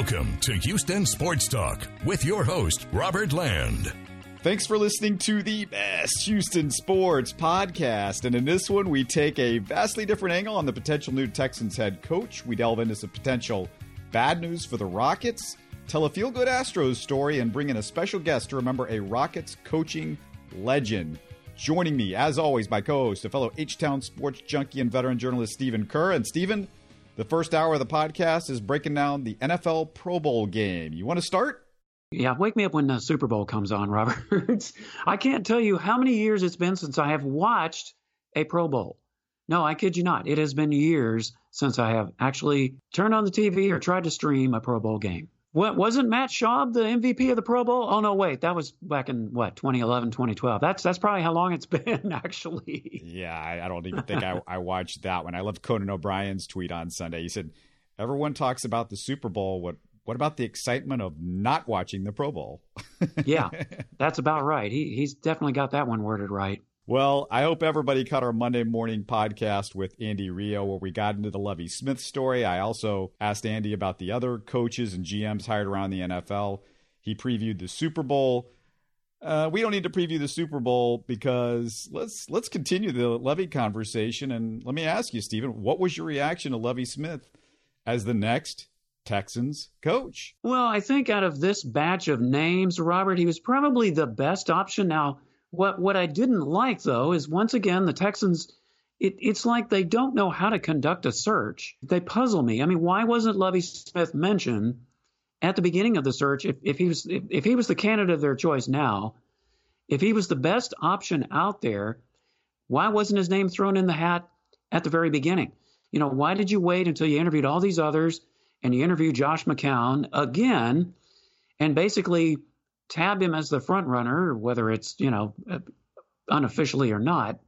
Welcome to Houston Sports Talk with your host, Robert Land. Thanks for listening to the best Houston sports podcast. And in this one, we take a vastly different angle on the potential new Texans head coach. We delve into some potential bad news for the Rockets, tell a feel good Astros story, and bring in a special guest to remember a Rockets coaching legend. Joining me, as always, my co host, a fellow H Town sports junkie and veteran journalist, Stephen Kerr. And Stephen, the first hour of the podcast is breaking down the NFL Pro Bowl game. You want to start? Yeah, wake me up when the Super Bowl comes on, Robert. I can't tell you how many years it's been since I have watched a Pro Bowl. No, I kid you not. It has been years since I have actually turned on the TV or tried to stream a Pro Bowl game. What wasn't Matt Schaub the MVP of the Pro Bowl? Oh no, wait, that was back in what 2011, 2012. That's that's probably how long it's been actually. Yeah, I, I don't even think I, I watched that one. I loved Conan O'Brien's tweet on Sunday. He said, "Everyone talks about the Super Bowl. What what about the excitement of not watching the Pro Bowl? yeah, that's about right. He, he's definitely got that one worded right. Well, I hope everybody caught our Monday morning podcast with Andy Rio, where we got into the Lovie Smith story. I also asked Andy about the other coaches and GMs hired around the NFL. He previewed the Super Bowl. Uh, we don't need to preview the Super Bowl because let's let's continue the Lovie conversation. And let me ask you, Stephen, what was your reaction to Lovie Smith as the next Texans coach? Well, I think out of this batch of names, Robert, he was probably the best option. Now, what what I didn't like though is once again the Texans. It, it's like they don't know how to conduct a search. They puzzle me. I mean, why wasn't Lovie Smith mentioned at the beginning of the search? If, if he was if, if he was the candidate of their choice now, if he was the best option out there, why wasn't his name thrown in the hat at the very beginning? You know, why did you wait until you interviewed all these others and you interviewed Josh McCown again and basically tab him as the front runner, whether it's, you know, uh, unofficially or not.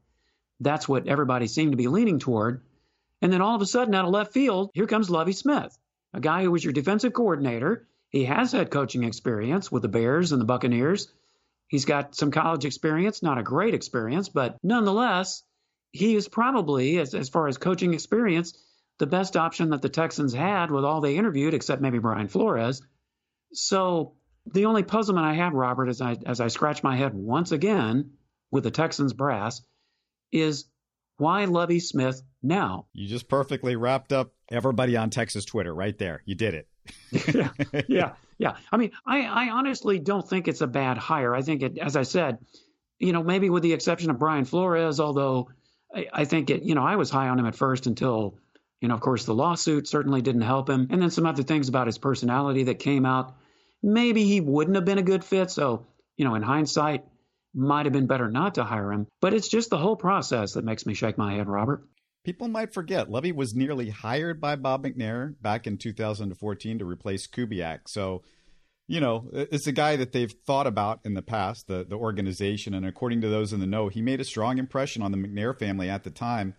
That's what everybody seemed to be leaning toward. And then all of a sudden, out of left field, here comes Lovie Smith, a guy who was your defensive coordinator. He has had coaching experience with the Bears and the Buccaneers. He's got some college experience, not a great experience, but nonetheless, he is probably, as, as far as coaching experience, the best option that the Texans had with all they interviewed, except maybe Brian Flores. So the only puzzlement I have, Robert, as I as I scratch my head once again with the Texans brass, is why Lovie Smith now? You just perfectly wrapped up everybody on Texas Twitter right there. You did it. yeah, yeah, yeah. I mean, I, I honestly don't think it's a bad hire. I think it, as I said, you know, maybe with the exception of Brian Flores, although I, I think it, you know, I was high on him at first until you know, of course, the lawsuit certainly didn't help him. And then some other things about his personality that came out. Maybe he wouldn't have been a good fit. So, you know, in hindsight, might have been better not to hire him. But it's just the whole process that makes me shake my head, Robert. People might forget Lovie was nearly hired by Bob McNair back in 2014 to replace Kubiak. So, you know, it's a guy that they've thought about in the past, the, the organization. And according to those in the know, he made a strong impression on the McNair family at the time.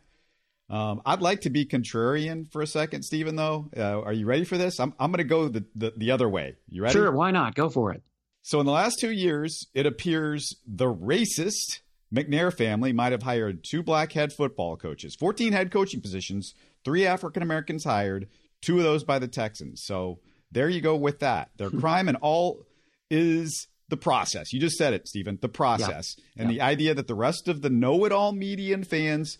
Um, I'd like to be contrarian for a second, Stephen. Though, uh, are you ready for this? I'm I'm going to go the, the the other way. You ready? Sure. Why not? Go for it. So, in the last two years, it appears the racist McNair family might have hired two black head football coaches, 14 head coaching positions, three African Americans hired, two of those by the Texans. So there you go with that. Their crime and all is the process. You just said it, Stephen. The process yeah. and yeah. the idea that the rest of the know-it-all media and fans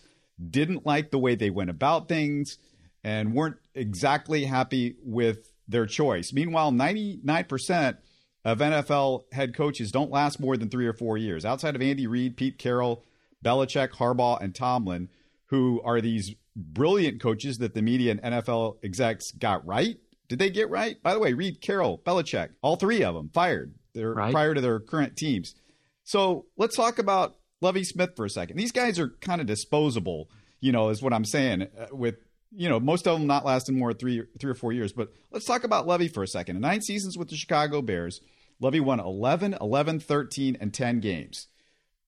didn't like the way they went about things and weren't exactly happy with their choice. Meanwhile, 99% of NFL head coaches don't last more than three or four years. Outside of Andy Reid, Pete Carroll, Belichick, Harbaugh, and Tomlin, who are these brilliant coaches that the media and NFL execs got right. Did they get right? By the way, Reid, Carroll, Belichick, all three of them fired They're right. prior to their current teams. So let's talk about Lovie Smith for a second. These guys are kind of disposable, you know, is what I'm saying. Uh, with you know, most of them not lasting more three three or four years. But let's talk about Lovie for a second. In nine seasons with the Chicago Bears, Lovie won 11, 11, 13, and 10 games.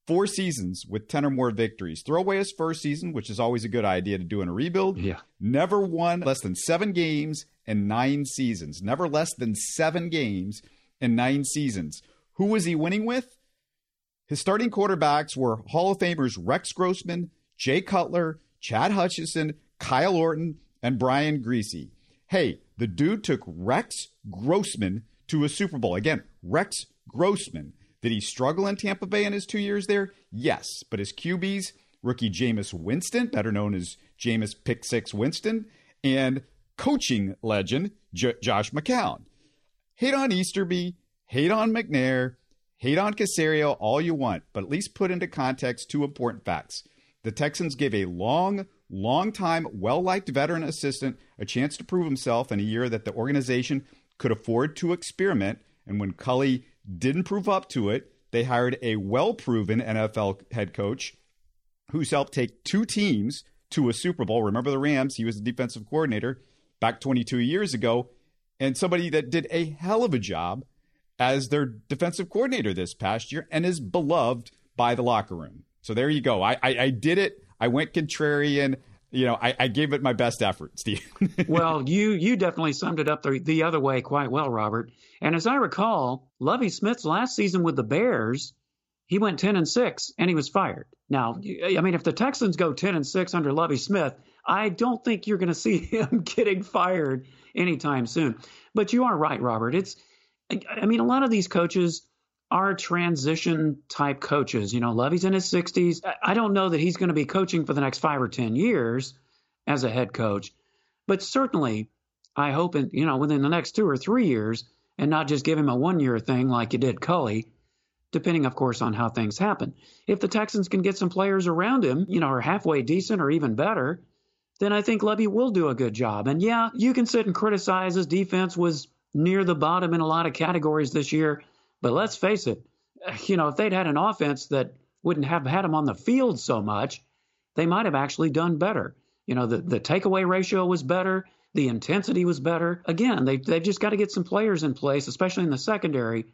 Four seasons with 10 or more victories. Throw away his first season, which is always a good idea to do in a rebuild. Yeah. Never won less than seven games in nine seasons. Never less than seven games in nine seasons. Who was he winning with? His starting quarterbacks were Hall of Famers Rex Grossman, Jay Cutler, Chad Hutchinson, Kyle Orton, and Brian Griese. Hey, the dude took Rex Grossman to a Super Bowl. Again, Rex Grossman. Did he struggle in Tampa Bay in his two years there? Yes. But his QBs, rookie Jameis Winston, better known as Jameis Pick Six Winston, and coaching legend J- Josh McCown. Hate on Easterby, hate on McNair, hate on Caserio all you want, but at least put into context two important facts. The Texans gave a long, long time, well liked veteran assistant a chance to prove himself in a year that the organization could afford to experiment. And when Culley didn't prove up to it, they hired a well proven NFL head coach who's helped take two teams to a Super Bowl. Remember the Rams? He was the defensive coordinator back 22 years ago, and somebody that did a hell of a job as their defensive coordinator this past year and is beloved by the locker room. So there you go. I, I, I did it. I went contrarian. You know, I, I gave it my best effort, Steve. well, you you definitely summed it up the, the other way quite well, Robert. And as I recall, Lovie Smith's last season with the Bears, he went 10 and 6 and he was fired. Now, I mean, if the Texans go 10 and 6 under Lovie Smith, I don't think you're going to see him getting fired anytime soon. But you are right, Robert. It's, I mean, a lot of these coaches are transition type coaches. You know, Lovie's in his 60s. I don't know that he's going to be coaching for the next five or 10 years as a head coach, but certainly I hope, in, you know, within the next two or three years, and not just give him a one year thing like you did Culley, depending, of course, on how things happen. If the Texans can get some players around him, you know, are halfway decent or even better, then I think Lovie will do a good job. And yeah, you can sit and criticize his defense was near the bottom in a lot of categories this year. But let's face it, you know, if they'd had an offense that wouldn't have had them on the field so much, they might have actually done better. You know, the, the takeaway ratio was better, the intensity was better. Again, they, they've just got to get some players in place, especially in the secondary,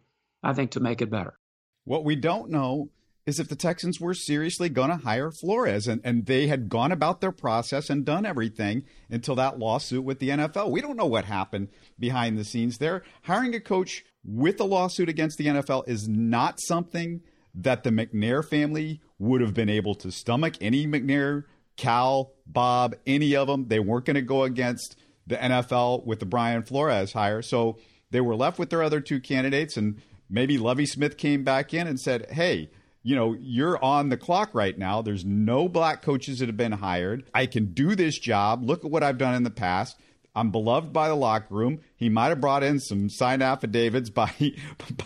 I think, to make it better. What we don't know is if the Texans were seriously going to hire Flores and, and they had gone about their process and done everything until that lawsuit with the NFL. We don't know what happened behind the scenes there. Hiring a coach with a lawsuit against the NFL is not something that the McNair family would have been able to stomach. Any McNair, Cal, Bob, any of them, they weren't going to go against the NFL with the Brian Flores hire. So they were left with their other two candidates, and maybe Lovie Smith came back in and said, hey, you know, you're on the clock right now. There's no black coaches that have been hired. I can do this job. Look at what I've done in the past. I'm beloved by the locker room. He might have brought in some signed affidavits by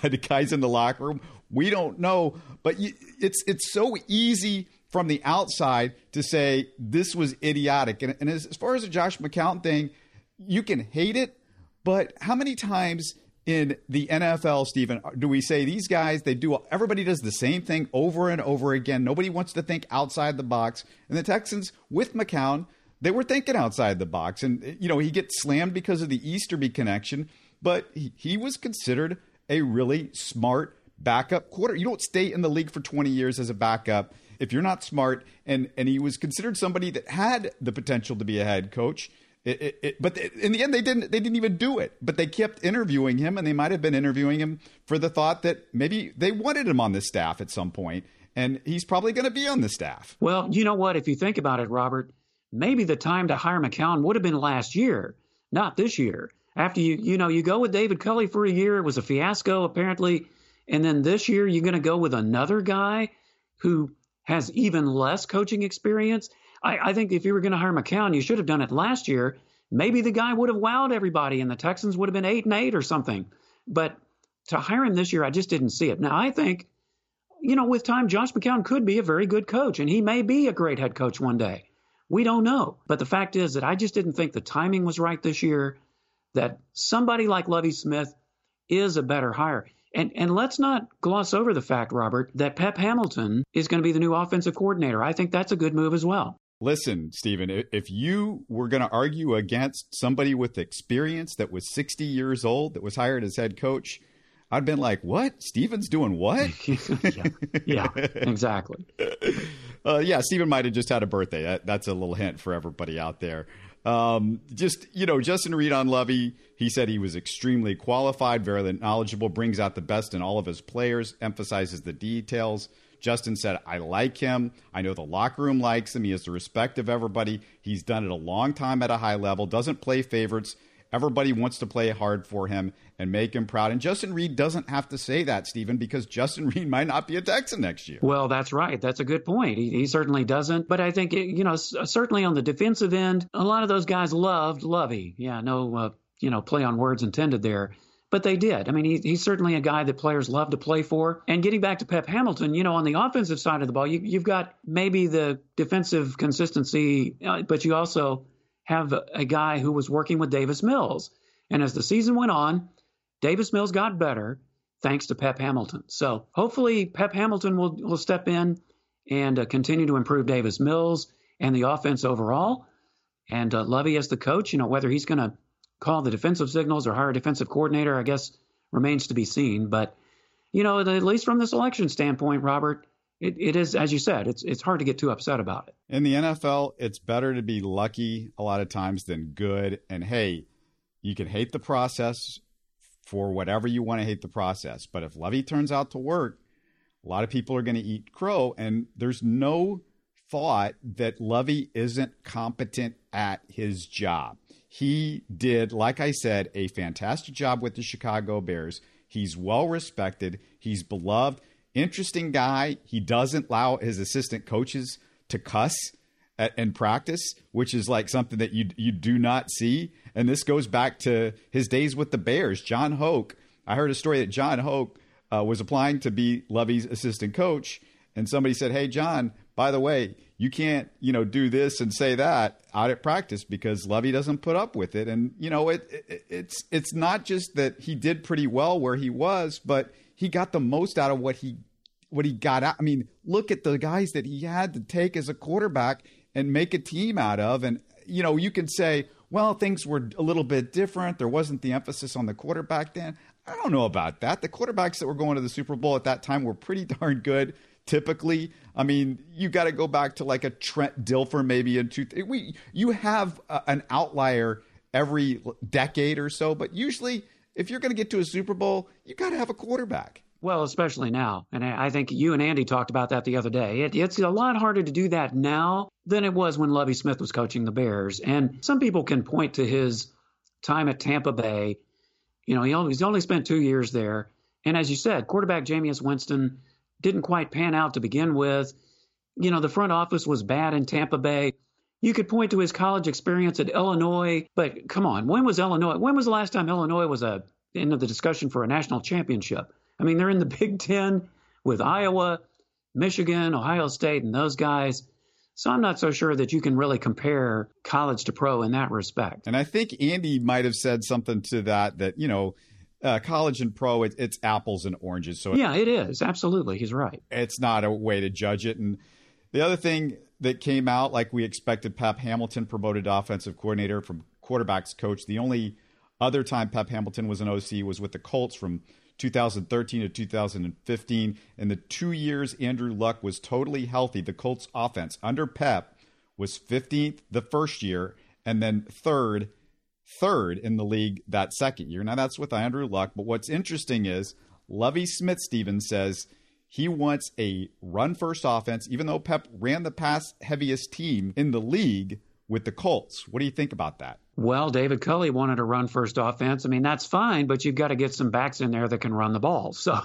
by the guys in the locker room. We don't know, but it's it's so easy from the outside to say this was idiotic. And, and as, as far as the Josh McCown thing, you can hate it, but how many times in the NFL, Stephen, uh, do we say these guys, they do, everybody does the same thing over and over again. Nobody wants to think outside the box. And the Texans, with McCown, they were thinking outside the box. And, uh, you know, he gets slammed because of the Easterby connection, but he, he was considered a really smart backup quarter. You don't stay in the league for 20 years as a backup if you're not smart. And, and he was considered somebody that had the potential to be a head coach. It, it, it, but in the end, they didn't. They didn't even do it. But they kept interviewing him, and they might have been interviewing him for the thought that maybe they wanted him on the staff at some point, and he's probably going to be on the staff. Well, you know what? If you think about it, Robert, maybe the time to hire McCown would have been last year, not this year. After you, you know, you go with David Culley for a year, it was a fiasco apparently, and then this year you're going to go with another guy who has even less coaching experience. I, I think if you were going to hire McCown, you should have done it last year. Maybe the guy would have wowed everybody, and the Texans would have been eight and eight or something. But to hire him this year, I just didn't see it. Now I think, you know, with time, Josh McCown could be a very good coach, and he may be a great head coach one day. We don't know. But the fact is that I just didn't think the timing was right this year. That somebody like Lovie Smith is a better hire. And and let's not gloss over the fact, Robert, that Pep Hamilton is going to be the new offensive coordinator. I think that's a good move as well. Listen, Stephen, if you were going to argue against somebody with experience that was 60 years old that was hired as head coach, I'd been like, "What? Stephen's doing what?" yeah, yeah, exactly. Uh, yeah, Steven might have just had a birthday. That, that's a little hint for everybody out there. Um, just you know, Justin Reid on Lovie, He said he was extremely qualified, very knowledgeable, brings out the best in all of his players, emphasizes the details. Justin said, I like him. I know the locker room likes him. He has the respect of everybody. He's done it a long time at a high level, doesn't play favorites. everybody wants to play hard for him and make him proud. And Justin Reid doesn't have to say that, Stephen, because Justin Reid might not be a Texan next year. Well, that's right. That's a good point. He, he certainly doesn't. But I think, you know, certainly on the defensive end, a lot of those guys loved Lovie. Yeah, no, uh, you know, play on words intended there. But they did. I mean, he, he's certainly a guy that players love to play for. And getting back to Pep Hamilton, you know, on the offensive side of the ball, you, have got maybe the defensive consistency, uh, but you also have a, guy who was working with Davis Mills. And as the season went on, Davis Mills got better thanks to Pep Hamilton. So hopefully Pep Hamilton will, will step in and uh, continue to improve Davis Mills and the offense overall. And uh, Lovie as the coach, you know, whether he's going to call the defensive signals or hire a defensive coordinator, I guess remains to be seen. But, you know, at least from this selection standpoint, Robert, it, it is, as you said, it's it's hard to get too upset about it. In the NFL, it's better to be lucky a lot of times than good. And hey, you can hate the process for whatever you want to hate the process. But if Lovie turns out to work, a lot of people are going to eat crow. And there's no thought that Lovie isn't competent at his job. He did, like I said, a fantastic job with the Chicago Bears. He's well respected. He's beloved. Interesting guy. He doesn't allow his assistant coaches to cuss in practice, which is like something that you you do not see. And this goes back to his days with the Bears. Jon Hoke. I heard a story that Jon Hoke uh, was applying to be Lovie's assistant coach, and somebody said, "Hey, John, by the way, you can't, you know, do this and say that out at practice because Lovie doesn't put up with it." And you know, it, it it's it's not just that he did pretty well where he was, but he got the most out of what he what he got out. I mean, look at the guys that he had to take as a quarterback and make a team out of. And you know, you can say, well, things were a little bit different. There wasn't the emphasis on the quarterback then. I don't know about that. The quarterbacks that were going to the Super Bowl at that time were pretty darn good. Typically, I mean, you got to go back to like a Trent Dilfer maybe in two. We you have a, an outlier every decade or so, but usually, if you're going to get to a Super Bowl, you got to have a quarterback. Well, especially now. And I think you and Andy talked about that the other day. It, it's a lot harder to do that now than it was when Lovie Smith was coaching the Bears. And some people can point to his time at Tampa Bay. You know, he only, he's only spent two years there. And as you said, quarterback Jameis Winston didn't quite pan out to begin with. You know, the front office was bad in Tampa Bay. You could point to his college experience at Illinois, but come on, when was Illinois? When was the last time Illinois was a end of the discussion for a national championship? I mean, they're in the Big Ten with Iowa, Michigan, Ohio State, and those guys. So I'm not so sure that you can really compare college to pro in that respect. And I think Andy might have said something to that that, you know, uh, college and pro, it, it's apples and oranges. So yeah, it is absolutely. He's right. It's not a way to judge it. And the other thing that came out, like we expected, Pep Hamilton promoted offensive coordinator from quarterbacks coach. The only other time Pep Hamilton was an OC was with the Colts from 2013 to 2015. In the two years Andrew Luck was totally healthy, the Colts offense under Pep was 15th the first year and then third third in the league that second year. Now that's with Andrew Luck, but what's interesting is Lovie Smith Stevens says he wants a run first offense, even though Pep ran the pass heaviest team in the league with the Colts. What do you think about that? Well, David Culley wanted to run first offense. I mean, that's fine, but you've got to get some backs in there that can run the ball. So,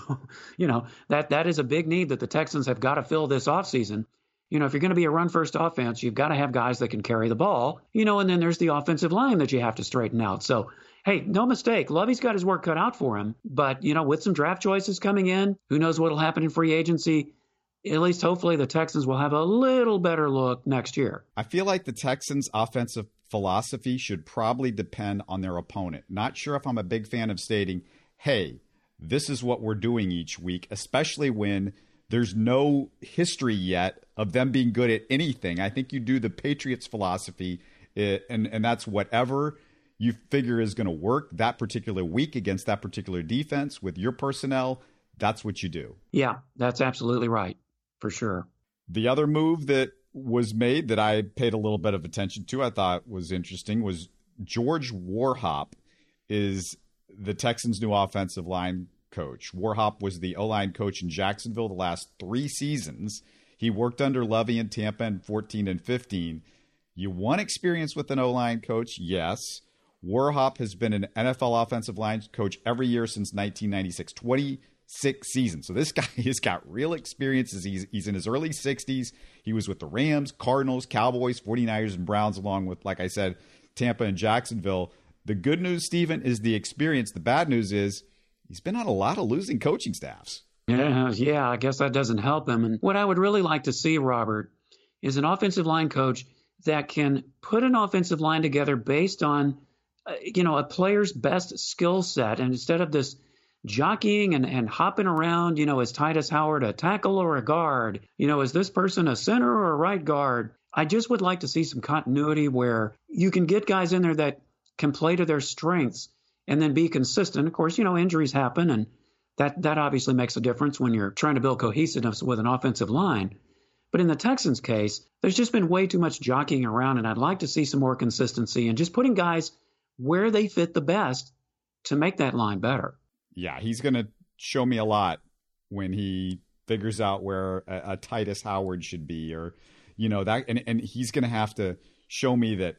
you know, that that is a big need that the Texans have got to fill this offseason. You know, if you're going to be a run first offense, you've got to have guys that can carry the ball, you know, and then there's the offensive line that you have to straighten out. So, hey, no mistake, Lovie's got his work cut out for him. But, you know, with some draft choices coming in, who knows what'll happen in free agency at least hopefully the Texans will have a little better look next year. I feel like the Texans' offensive philosophy should probably depend on their opponent. Not sure if I'm a big fan of stating, hey, this is what we're doing each week, especially when there's no history yet of them being good at anything. I think you do the Patriots philosophy, eh, and, and that's whatever you figure is going to work that particular week against that particular defense with your personnel. That's what you do. Yeah, that's absolutely right for sure. The other move that was made that I paid a little bit of attention to, I thought was interesting, was George Warhop is the Texans' new offensive line coach. Warhop was the O line coach in Jacksonville the last three seasons. He worked under Lovie in Tampa in 14 and 15. You want experience with an O line coach? Yes. Warhop has been an NFL offensive line coach every year since 1996, 26 seasons. So this guy has got real experience. He's, he's in his early 60s. He was with the Rams, Cardinals, Cowboys, 49ers, and Browns, along with, like I said, Tampa and Jacksonville. The good news, Stephen, is the experience. The bad news is he's been on a lot of losing coaching staffs. Yeah, yeah, I guess that doesn't help him. And what I would really like to see, Robert, is an offensive line coach that can put an offensive line together based on, uh, you know, a player's best skill set, and instead of this jockeying and, and hopping around, you know, is Tytus Howard a tackle or a guard? You know, is this person a center or a right guard? I just would like to see some continuity where you can get guys in there that can play to their strengths and then be consistent. Of course, you know, injuries happen and that that obviously makes a difference when you're trying to build cohesiveness with an offensive line. But in the Texans case, there's just been way too much jockeying around, and I'd like to see some more consistency and just putting guys where they fit the best to make that line better. Yeah, he's going to show me a lot when he figures out where a, a Tytus Howard should be, or you know that, and and he's going to have to show me that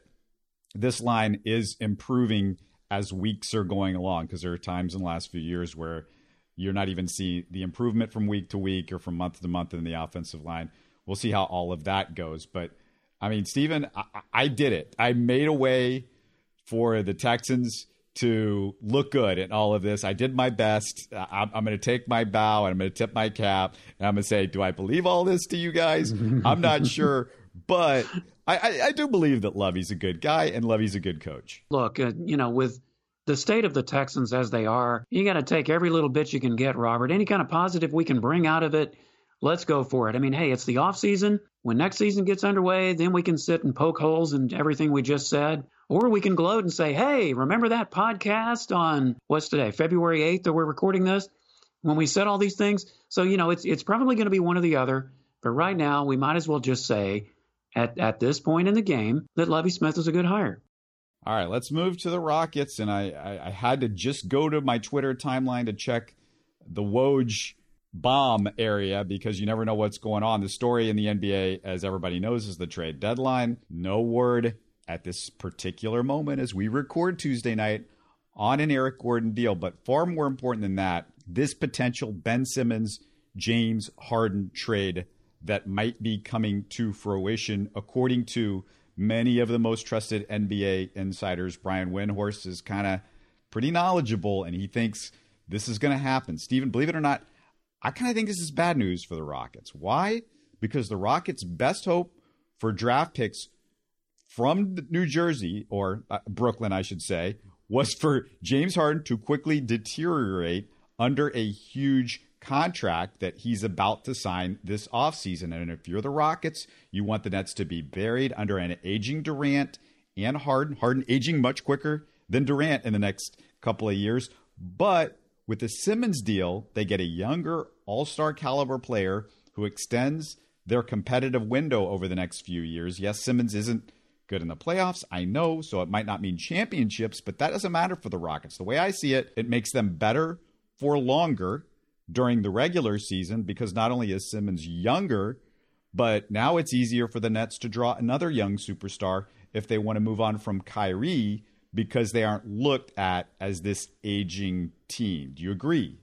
this line is improving as weeks are going along because there are times in the last few years where you're not even see the improvement from week to week or from month to month in the offensive line. We'll see how all of that goes. But I mean, Stephen, I, I did it. I made a way for the Texans to look good in all of this. I did my best. I'm, I'm going to take my bow and I'm going to tip my cap and I'm going to say, do I believe all this to you guys? I'm not sure, but I, I, I, do believe that Lovie's a good guy and Lovie's a good coach. Look, uh, you know, with the state of the Texans as they are, you got to take every little bit you can get, Robert. Any kind of positive we can bring out of it, let's go for it. I mean, hey, it's the off season. When next season gets underway, then we can sit and poke holes in everything we just said. Or we can gloat and say, hey, remember that podcast on what's today, February 8th that we're recording this? When we said all these things. So, you know, it's it's probably going to be one or the other. But right now, we might as well just say at, at this point in the game that Lovie Smith is a good hire. All right, let's move to the Rockets. And I, I, I had to just go to my Twitter timeline to check the Woj bomb area because you never know what's going on. The story in the NBA, as everybody knows, is the trade deadline. No word at this particular moment as we record Tuesday night on an Eric Gordon deal. But far more important than that, this potential Ben Simmons, James Harden trade that might be coming to fruition, according to many of the most trusted NBA insiders. Brian Windhorst is kind of pretty knowledgeable, and he thinks this is going to happen. Stephen, believe it or not, I kind of think this is bad news for the Rockets. Why? Because the Rockets' best hope for draft picks from New Jersey, or uh, Brooklyn, I should say, was for James Harden to quickly deteriorate under a huge contract that he's about to sign this offseason. And if you're the Rockets, you want the Nets to be buried under an aging Durant and Harden. Harden aging much quicker than Durant in the next couple of years. But with the Simmons deal, they get a younger all star caliber player who extends their competitive window over the next few years. Yes, Simmons isn't good in the playoffs, I know, so it might not mean championships, but that doesn't matter for the Rockets. The way I see it, it makes them better for longer during the regular season because not only is Simmons younger, but now it's easier for the Nets to draw another young superstar if they want to move on from Kyrie because they aren't looked at as this aging team. Do you agree?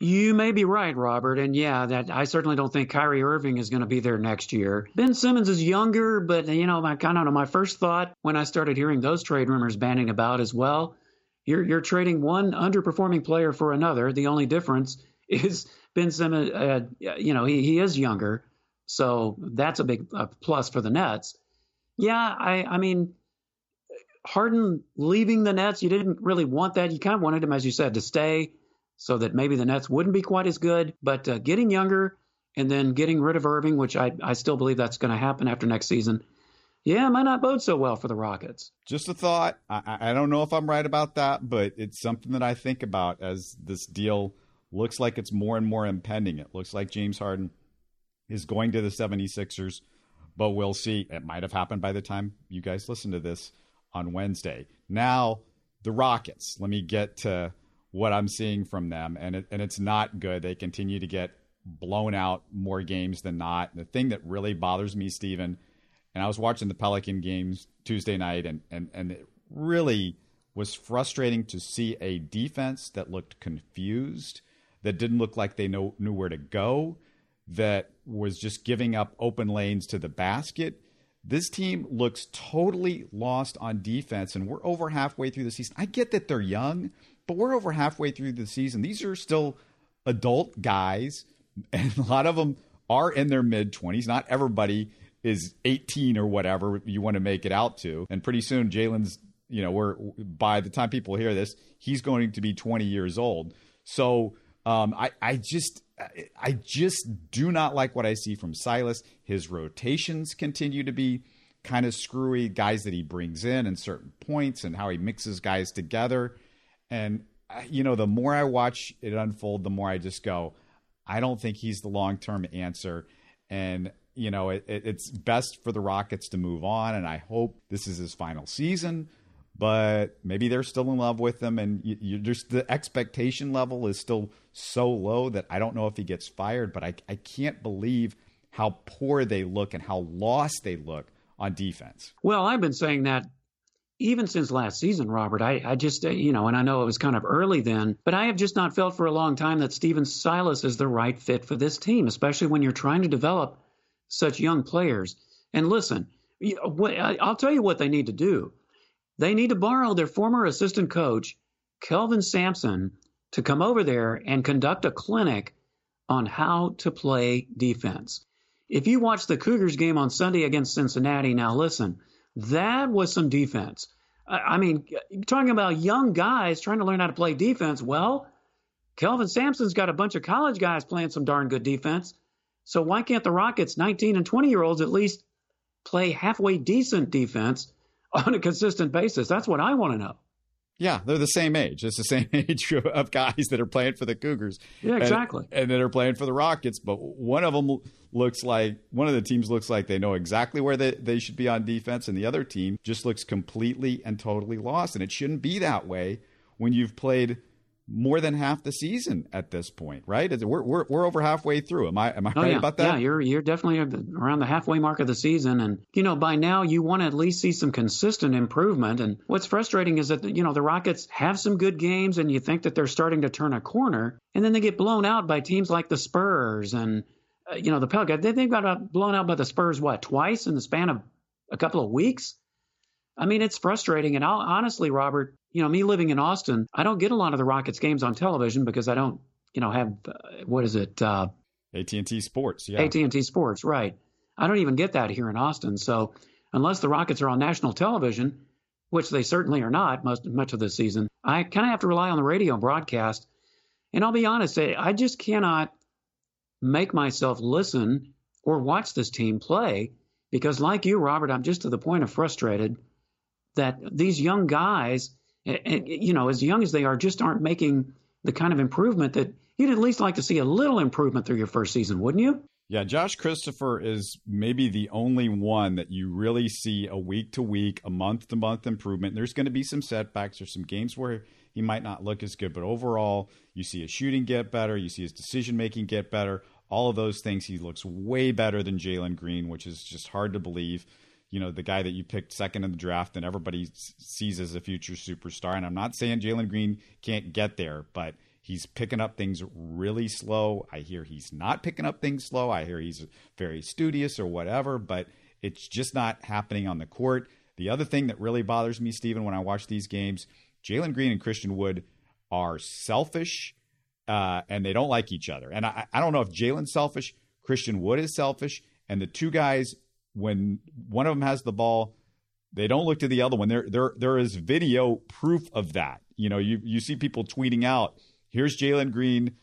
You may be right, Robert, and yeah, that I certainly don't think Kyrie Irving is going to be there next year. Ben Simmons is younger, but you know, my kind of my first thought when I started hearing those trade rumors banning about as well, you're you're trading one underperforming player for another. The only difference is Ben Simmons. Uh, you know, he he is younger, so that's a big plus for the Nets. Yeah, I I mean, Harden leaving the Nets, you didn't really want that. You kind of wanted him, as you said, to stay, so that maybe the Nets wouldn't be quite as good. But uh, getting younger and then getting rid of Irving, which I I still believe that's going to happen after next season. Yeah, might not bode so well for the Rockets. Just a thought. I, I don't know if I'm right about that, but it's something that I think about as this deal looks like it's more and more impending. It looks like James Harden is going to the 76ers, but we'll see. It might have happened by the time you guys listen to this on Wednesday. Now, the Rockets. Let me get to what I'm seeing from them, and it, and it's not good. They continue to get blown out more games than not. The thing that really bothers me, Stephen, and I was watching the Pelican games Tuesday night, and and and it really was frustrating to see a defense that looked confused, that didn't look like they know, knew where to go, that was just giving up open lanes to the basket. This team looks totally lost on defense, and we're over halfway through the season. I get that they're young, but we're over halfway through the season. These are still adult guys, and a lot of them are in their mid 20s. Not everybody is 18 or whatever you want to make it out to. And pretty soon, Jalen's, you know, we're by the time people hear this, he's going to be 20 years old. So um, I, I just, I just do not like what I see from Silas. His rotations continue to be kind of screwy. Guys that he brings in and certain points and how he mixes guys together. And uh, you know, the more I watch it unfold, the more I just go, I don't think he's the long term answer. And you know, it, it, it's best for the Rockets to move on. And I hope this is his final season. But maybe they're still in love with him, and you just the expectation level is still so low that I don't know if he gets fired. But I, I can't believe how poor they look and how lost they look on defense. Well, I've been saying that even since last season, Robert, I, I just, uh, you know, and I know it was kind of early then, but I have just not felt for a long time that Stephen Silas is the right fit for this team, especially when you're trying to develop such young players. And listen, I'll tell you what they need to do. They need to borrow their former assistant coach, Kelvin Sampson, to come over there and conduct a clinic on how to play defense. If you watch the Cougars game on Sunday against Cincinnati, now listen, that was some defense. I mean, talking about young guys trying to learn how to play defense. Well, Kelvin Sampson's got a bunch of college guys playing some darn good defense. So why can't the Rockets, 19 and 20 year olds, at least play halfway decent defense on a consistent basis? That's what I want to know. Yeah, they're the same age. It's the same age of guys that are playing for the Cougars. Yeah, exactly. And, and that are playing for the Rockets. But one of them looks like one of the teams looks like they know exactly where they, they should be on defense, and the other team just looks completely and totally lost. And it shouldn't be that way when you've played more than half the season at this point, right? We're, we're, we're over halfway through. Am I am I oh, right yeah. about that? Yeah, you're you're definitely around the halfway mark of the season, and you know by now you want to at least see some consistent improvement. And what's frustrating is that you know the Rockets have some good games, and you think that they're starting to turn a corner, and then they get blown out by teams like the Spurs and uh, you know the Pelicans. They, they've got blown out by the Spurs what twice in the span of a couple of weeks. I mean, it's frustrating. And I'll, honestly, Robert, you know, me living in Austin, I don't get a lot of the Rockets games on television because I don't, you know, have uh, what is it? Uh, AT&T Sports, yeah. AT&T Sports, right. I don't even get that here in Austin. So unless the Rockets are on national television, which they certainly are not most, much of the season, I kind of have to rely on the radio broadcast. And I'll be honest, I just cannot make myself listen or watch this team play because, like you, Robert, I'm just to the point of frustrated that these young guys, eh, eh, you know, as young as they are, just aren't making the kind of improvement that you'd at least like to see a little improvement through your first season, wouldn't you? Yeah, Josh Christopher is maybe the only one that you really see a week to week, a month to month improvement. There's going to be some setbacks or some games where he might not look as good, but overall, you see his shooting get better, you see his decision making get better. All of those things, he looks way better than Jalen Green, which is just hard to believe you know, the guy that you picked second in the draft and everybody sees as a future superstar. And I'm not saying Jalen Green can't get there, but he's picking up things really slow. I hear he's not picking up things slow. I hear he's very studious or whatever, but it's just not happening on the court. The other thing that really bothers me, Stephen, when I watch these games, Jalen Green and Christian Wood are selfish uh, and they don't like each other. And I, I don't know if Jalen's selfish, Christian Wood is selfish, and the two guys when one of them has the ball, they don't look to the other one. There, there, there is video proof of that. You know, you you see people tweeting out, "Here's Jalen Green,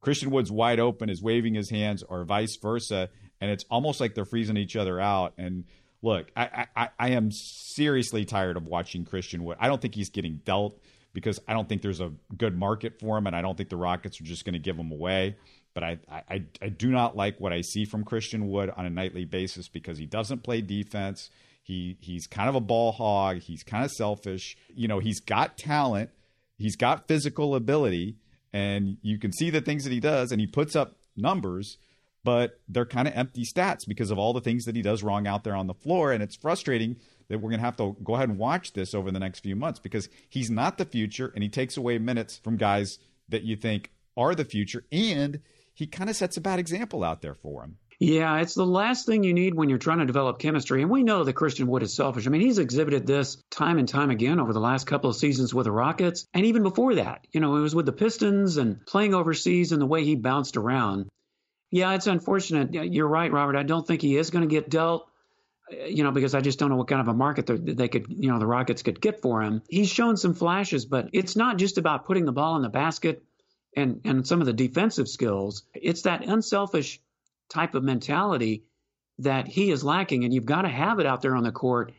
Christian Wood's wide open, is waving his hands, or vice versa," and it's almost like they're freezing each other out. And look, I, I, I am seriously tired of watching Christian Wood. I don't think he's getting dealt because I don't think there's a good market for him, and I don't think the Rockets are just going to give him away. But I, I, I do not like what I see from Christian Wood on a nightly basis because he doesn't play defense. He he's kind of a ball hog. He's kind of selfish. You know, he's got talent. He's got physical ability, and you can see the things that he does, and he puts up numbers, but they're kind of empty stats because of all the things that he does wrong out there on the floor. And it's frustrating that we're going to have to go ahead and watch this over the next few months because he's not the future and he takes away minutes from guys that you think are the future. And he kind of sets a bad example out there for him. Yeah, it's the last thing you need when you're trying to develop chemistry. And we know that Christian Wood is selfish. I mean, he's exhibited this time and time again over the last couple of seasons with the Rockets. And even before that, you know, it was with the Pistons and playing overseas and the way he bounced around. Yeah, it's unfortunate. You're right, Robert. I don't think he is going to get dealt uh, you know, because I just don't know what kind of a market they could, you know, the Rockets could get for him. He's shown some flashes, but it's not just about putting the ball in the basket and and some of the defensive skills. It's that unselfish type of mentality that he is lacking, and you've got to have it out there on the court.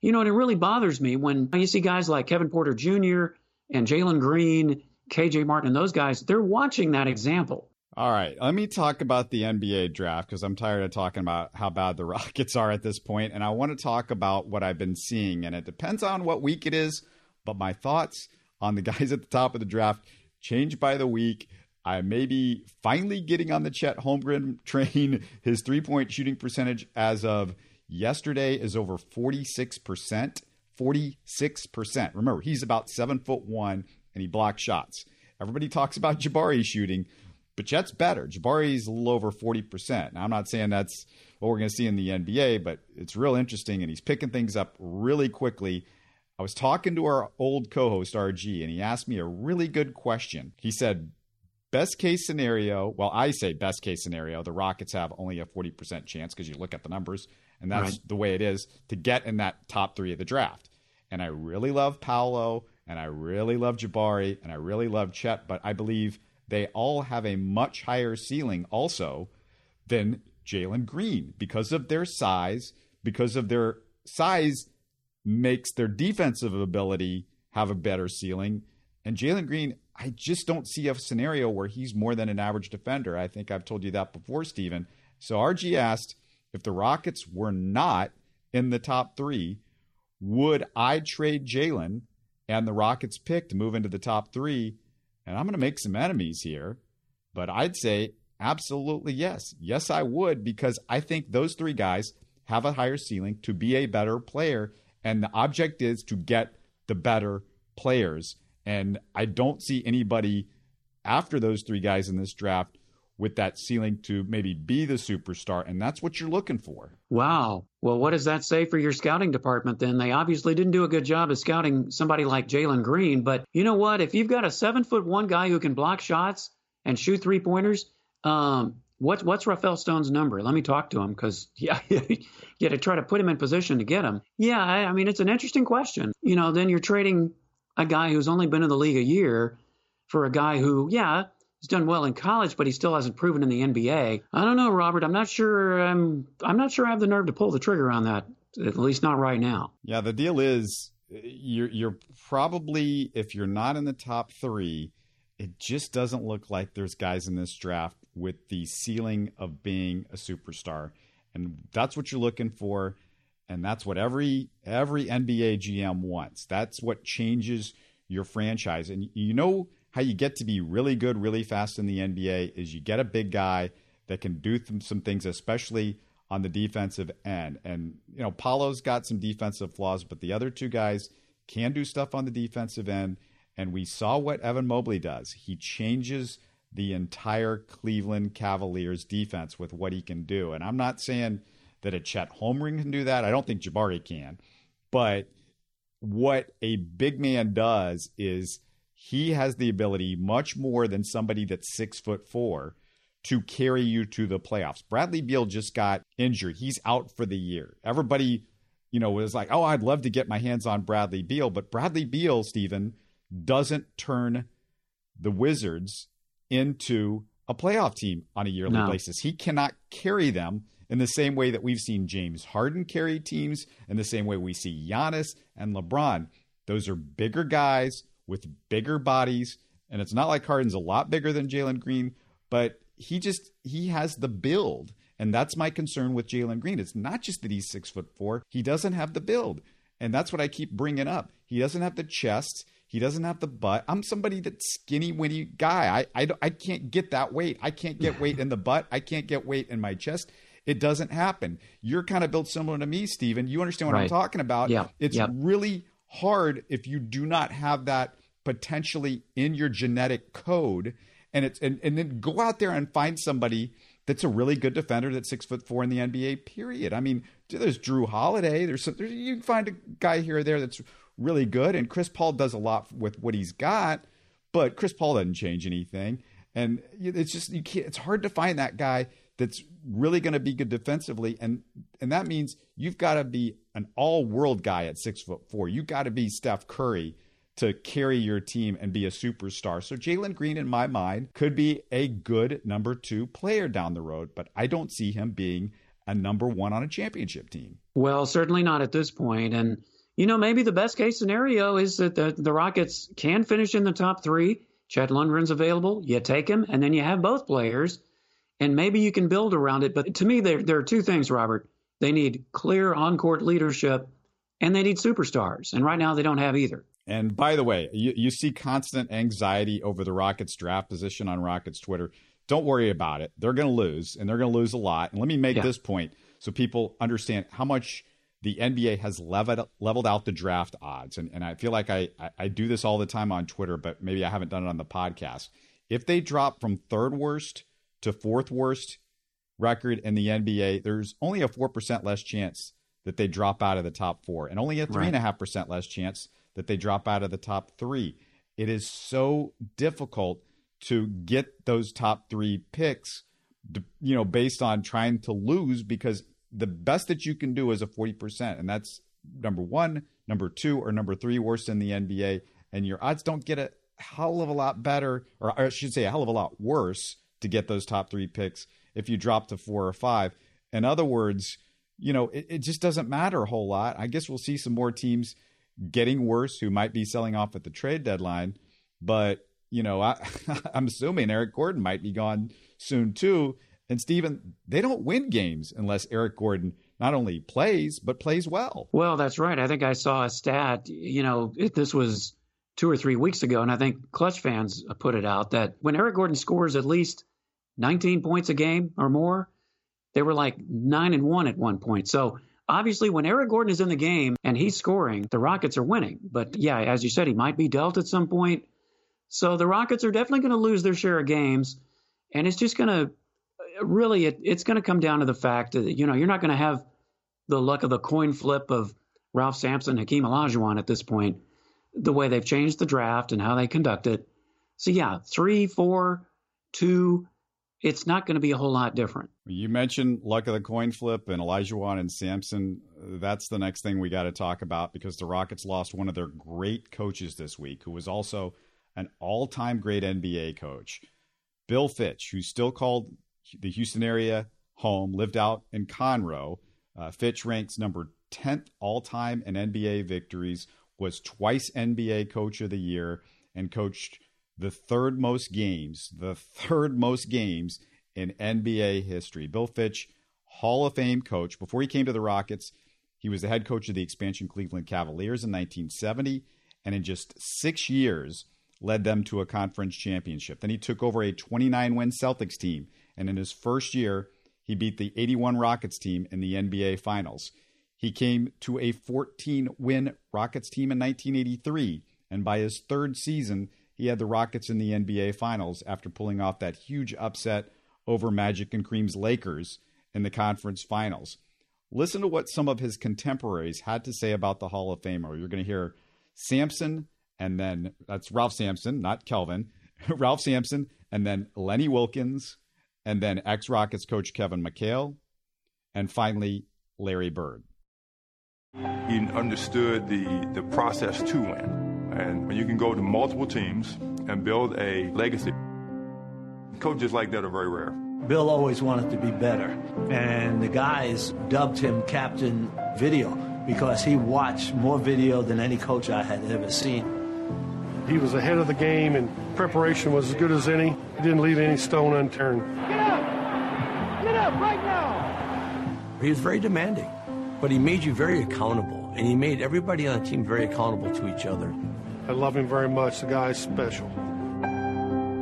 You know, and it really bothers me when you see guys like Kevin Porter Jr. and Jalen Green, KJ Martin, and those guys. They're watching that example. All right, let me talk about the NBA draft because I'm tired of talking about how bad the Rockets are at this point, and I want to talk about what I've been seeing. And it depends on what week it is, but my thoughts on the guys at the top of the draft change by the week. I may be finally getting on the Chet Holmgren train. His three point shooting percentage as of yesterday is over 46%. 46%. Remember, he's about seven foot one and he blocks shots. Everybody talks about Jabari shooting, but Chet's better. Jabari's a little over 40%. Now, I'm not saying that's what we're going to see in the NBA, but it's real interesting and he's picking things up really quickly. I was talking to our old co host, RG, and he asked me a really good question. He said, Best case scenario, well, I say best case scenario, the Rockets have only a 40% chance because you look at the numbers, and that's right. the way it is to get in that top three of the draft. And I really love Paolo, and I really love Jabari, and I really love Chet, but I believe they all have a much higher ceiling also than Jalen Green because of their size, because of their size makes their defensive ability have a better ceiling. And Jalen Green, I just don't see a scenario where he's more than an average defender. I think I've told you that before, Stephen. So RG asked if the Rockets were not in the top three, would I trade Jalen and the Rockets pick to move into the top three? And I'm going to make some enemies here, but I'd say absolutely yes. Yes, I would, because I think those three guys have a higher ceiling to be a better player. And the object is to get the better players. And I don't see anybody after those three guys in this draft with that ceiling to maybe be the superstar. And that's what you're looking for. Wow. Well, what does that say for your scouting department then? They obviously didn't do a good job of scouting somebody like Jalen Green. But you know what? If you've got a seven foot one guy who can block shots and shoot three pointers, um, what's what's Rafael Stone's number? Let me talk to him because yeah, yeah, to try to put him in position to get him. Yeah, I, I mean it's an interesting question. You know, then you're trading a guy who's only been in the league a year for a guy who, yeah, he's done well in college, but he still hasn't proven in the NBA. I don't know, Robert. I'm not sure. I'm I'm not sure I have the nerve to pull the trigger on that. At least not right now. Yeah, the deal is you're you're probably if you're not in the top three, it just doesn't look like there's guys in this draft with the ceiling of being a superstar. And that's what you're looking for. And that's what every every NBA GM wants. That's what changes your franchise. And you know how you get to be really good really fast in the NBA is you get a big guy that can do th- some things, especially on the defensive end. And you know, Paolo's got some defensive flaws, but the other two guys can do stuff on the defensive end. And we saw what Evan Mobley does. He changes the entire Cleveland Cavaliers defense with what he can do. And I'm not saying that a Chet Holmgren can do that. I don't think Jabari can. But what a big man does is he has the ability, much more than somebody that's six foot four, to carry you to the playoffs. Bradley Beal just got injured. He's out for the year. Everybody, you know, was like, oh, I'd love to get my hands on Bradley Beal. But Bradley Beal, Stephen, doesn't turn the Wizards into a playoff team on a yearly no. basis. He cannot carry them in the same way that we've seen James Harden carry teams, in the same way we see Giannis and LeBron. Those are bigger guys with bigger bodies, and it's not like Harden's a lot bigger than Jalen Green, but he just he has the build, and that's my concern with Jalen Green. It's not just that he's six foot four; he doesn't have the build, and that's what I keep bringing up. He doesn't have the chest. He doesn't have the butt. I'm somebody that's skinny, winny guy. I, I, I can't get that weight. I can't get weight in the butt. I can't get weight in my chest. It doesn't happen. You're kind of built similar to me, Stephen. You understand what right. I'm talking about. Yeah. It's really hard if you do not have that potentially in your genetic code. And it's and, and then go out there and find somebody that's a really good defender that's six foot four in the NBA. Period. I mean, there's Jrue Holiday. There's, some, there's you can find a guy here or there that's really good, and Chris Paul does a lot with what he's got, but Chris Paul doesn't change anything, and it's just you can't. It's hard to find that guy that's really going to be good defensively, and and that means you've got to be an all world guy at six foot four. You got to be Steph Curry to carry your team and be a superstar. So Jalen Green, in my mind, could be a good number two player down the road, but I don't see him being a number one on a championship team. Well, certainly not at this point. And, you know, maybe the best case scenario is that the, the Rockets can finish in the top three. Chet Holmgren's available. You take him, and then you have both players, and maybe you can build around it. But to me, there, there are two things, Robert. They need clear on court leadership, and they need superstars. And right now, they don't have either. And by the way, you, you see constant anxiety over the Rockets draft position on Rockets Twitter. Don't worry about it. They're going to lose, and they're going to lose a lot. And let me make yeah. this point so people understand how much the NBA has leveled, leveled out the draft odds. And, and I feel like I, I, I do this all the time on Twitter, but maybe I haven't done it on the podcast. If they drop from third worst to fourth worst record in the NBA, there's only a 4% less chance that they drop out of the top four, and only a 3.5% right. less chance that they drop out of the top three. It is so difficult to get those top three picks, you know, based on trying to lose because the best that you can do is a 40%. And that's number one, number two, or number three worst in the NBA. And your odds don't get a hell of a lot better, or I should say a hell of a lot worse to get those top three picks if you drop to four or five. In other words, you know, it, it just doesn't matter a whole lot. I guess we'll see some more teams getting worse who might be selling off at the trade deadline. But, you know, I, I'm assuming Eric Gordon might be gone soon too. And Steven, they don't win games unless Eric Gordon not only plays, but plays well. Well, that's right. I think I saw a stat, you know, it, this was two or three weeks ago, and I think Clutch fans put it out that when Eric Gordon scores at least 19 points a game or more, they were like nine and one at one point. So obviously, when Eric Gordon is in the game and he's scoring, the Rockets are winning. But yeah, as you said, he might be dealt at some point. So the Rockets are definitely going to lose their share of games, and it's just going to really it, it's going to come down to the fact that you know you're not going to have the luck of the coin flip of Ralph Sampson, Hakeem Olajuwon at this point, the way they've changed the draft and how they conduct it. So yeah, three, four, two, it's not going to be a whole lot different. You mentioned luck of the coin flip and Olajuwon and Sampson. That's the next thing we got to talk about because the Rockets lost one of their great coaches this week, who was also an all-time great NBA coach, Bill Fitch, who's still called the Houston area home, lived out in Conroe. Uh, Fitch ranks number 10th all-time in NBA victories, was twice NBA Coach of the Year, and coached the third most games, the third most games in NBA history. Bill Fitch, Hall of Fame coach. Before he came to the Rockets, he was the head coach of the expansion Cleveland Cavaliers in 1970, and in just six years, led them to a conference championship. Then he took over a 29 win Celtics team, and in his first year, he beat the 81 Rockets team in the NBA Finals. He came to a 14 win Rockets team in 1983, and by his third season, he had the Rockets in the NBA Finals after pulling off that huge upset over Magic and Kareem's Lakers in the conference finals. Listen to what some of his contemporaries had to say about the Hall of Famer. You're going to hear Sampson, and then that's Ralph Sampson, not Kelvin. Ralph Sampson, and then Lenny Wilkens, and then ex Rockets coach Kevin McHale, and finally Larry Bird. He understood the, the process to win. And when you can go to multiple teams and build a legacy, coaches like that are very rare. Bill always wanted to be better. And the guys dubbed him Captain Video because he watched more video than any coach I had ever seen. He was ahead of the game and preparation was as good as any. He didn't leave any stone unturned. Get up! Get up right now! He was very demanding, but he made you very accountable, and he made everybody on the team very accountable to each other. I love him very much. The guy's special.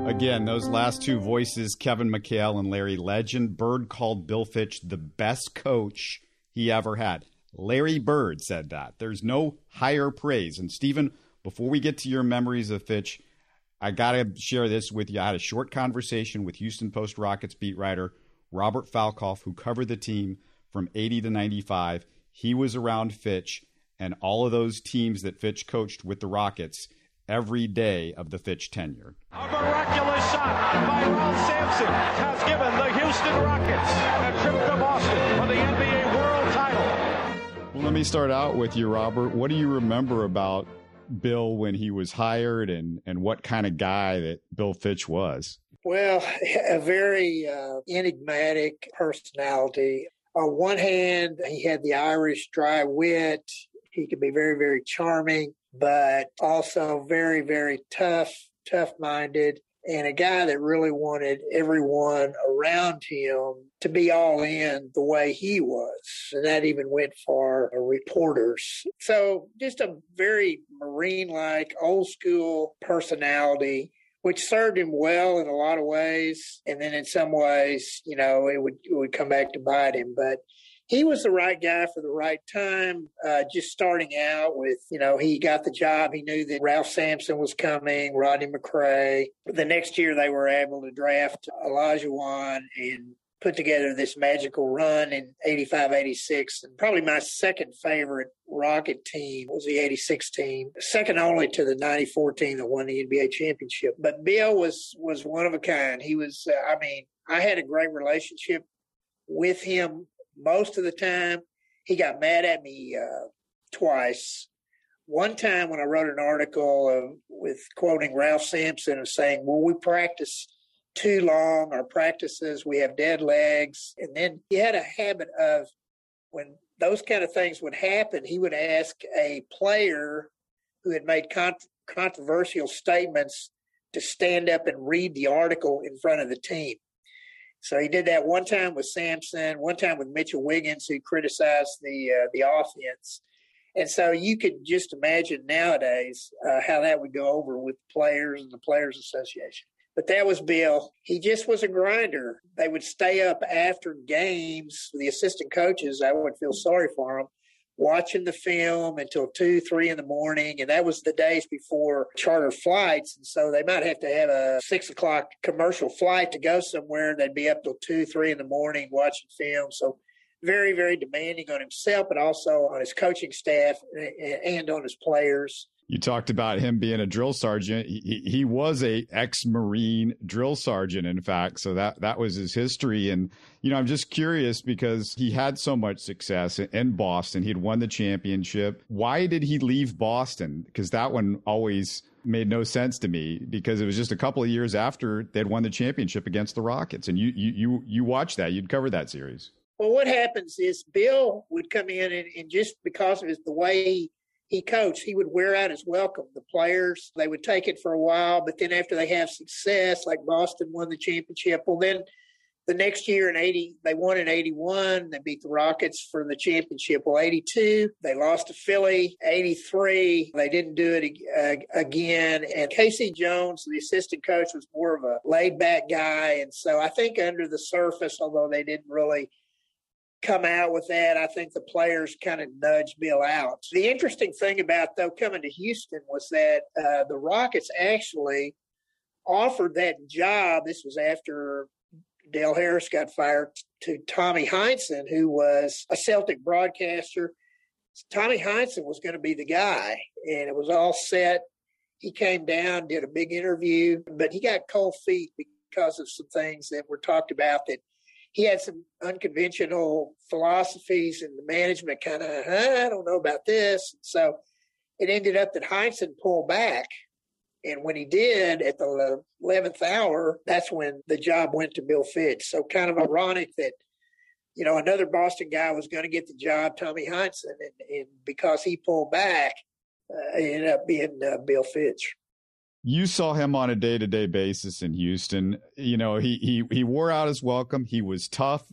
Again, those last two voices, Kevin McHale and Larry Legend. Bird called Bill Fitch the best coach he ever had. Larry Bird said that. There's no higher praise. And Stephen, before we get to your memories of Fitch, I got to share this with you. I had a short conversation with Houston Post Rockets beat writer Robert Falkoff, who covered the team from 80 to 95. He was around Fitch and all of those teams that Fitch coached with the Rockets every day of the Fitch tenure. A miraculous shot by Ralph Sampson has given the Houston Rockets a trip to Boston for the NBA World Title. Well, let me start out with you, Robert. What do you remember about Bill when he was hired and, and what kind of guy that Bill Fitch was? Well, a very uh, enigmatic personality. On one hand, he had the Irish dry wit. He could be very, very charming but also very, very tough, tough minded, and a guy that really wanted everyone around him to be all in the way he was. And that even went for reporters. So just a very Marine like, old school personality which served him well in a lot of ways. And then in some ways, you know, it would it would come back to bite him. But he was the right guy for the right time. Uh, just starting out with, you know, he got the job. He knew that Ralph Sampson was coming, Rodney McCray. The next year, they were able to draft Olajuwon and put together this magical run in 85 86 and probably my second favorite rocket team was the 86 team second only to the 94 team that won the nba championship but bill was was one of a kind he was uh, i mean i had a great relationship with him most of the time. He got mad at me uh, twice. One time when I wrote an article uh, with quoting Ralph Sampson and saying, "Well, we practice too long. Our practices, we have dead legs." And then he had a habit of when those kind of things would happen, he would ask a player who had made controversial statements to stand up and read the article in front of the team. So he did that one time with Sampson, one time with Mitchell Wiggins, who criticized the uh, the offense. And so you could just imagine nowadays uh, how that would go over with players and the Players Association. But that was Bill. He just was a grinder. They would stay up after games. The assistant coaches, I would feel sorry for them watching the film until two, three in the morning. And that was the days before charter flights. And so they might have to have a six o'clock commercial flight to go somewhere. They'd be up till two, three in the morning watching film. So very, very demanding on himself, but also on his coaching staff and on his players you talked about him being a drill sergeant. He, he was a ex-marine drill sergeant, in fact. So that that was his history. And you know, I'm just curious because he had so much success in Boston. He'd won the championship. Why did he leave Boston? Because that one always made no sense to me because it was just a couple of years after they'd won the championship against the Rockets. And you you you you watched that. You'd cover that series. Well, what happens is Bill would come in and, and just because of his, the way he he coached, he would wear out his welcome. The players, they would take it for a while, but then after they have success, like Boston won the championship, well, then the next year in 80, they won in 81. They beat the Rockets for the championship. Well, 82, they lost to Philly. 83, they didn't do it again. And K.C. Jones, the assistant coach, was more of a laid back guy. And so I think under the surface, although they didn't really come out with that. I think the players kind of nudged Bill out. The interesting thing about though coming to Houston was that uh, the Rockets actually offered that job. This was after Del Harris got fired to Tommy Heinsohn, who was a Celtic broadcaster. Tommy Heinsohn was going to be the guy, and it was all set. He came down, did a big interview, but he got cold feet because of some things that were talked about that he had some unconventional philosophies and the management kind of, I don't know about this. So it ended up that Heinsohn pulled back. And when he did at the 11th hour, that's when the job went to Bill Fitch. So kind of ironic that, you know, another Boston guy was going to get the job, Tommy Heinsohn, and, and because he pulled back, uh, it ended up being uh, Bill Fitch you saw him on a day-to-day basis in Houston. You know, he he he wore out his welcome. He was tough.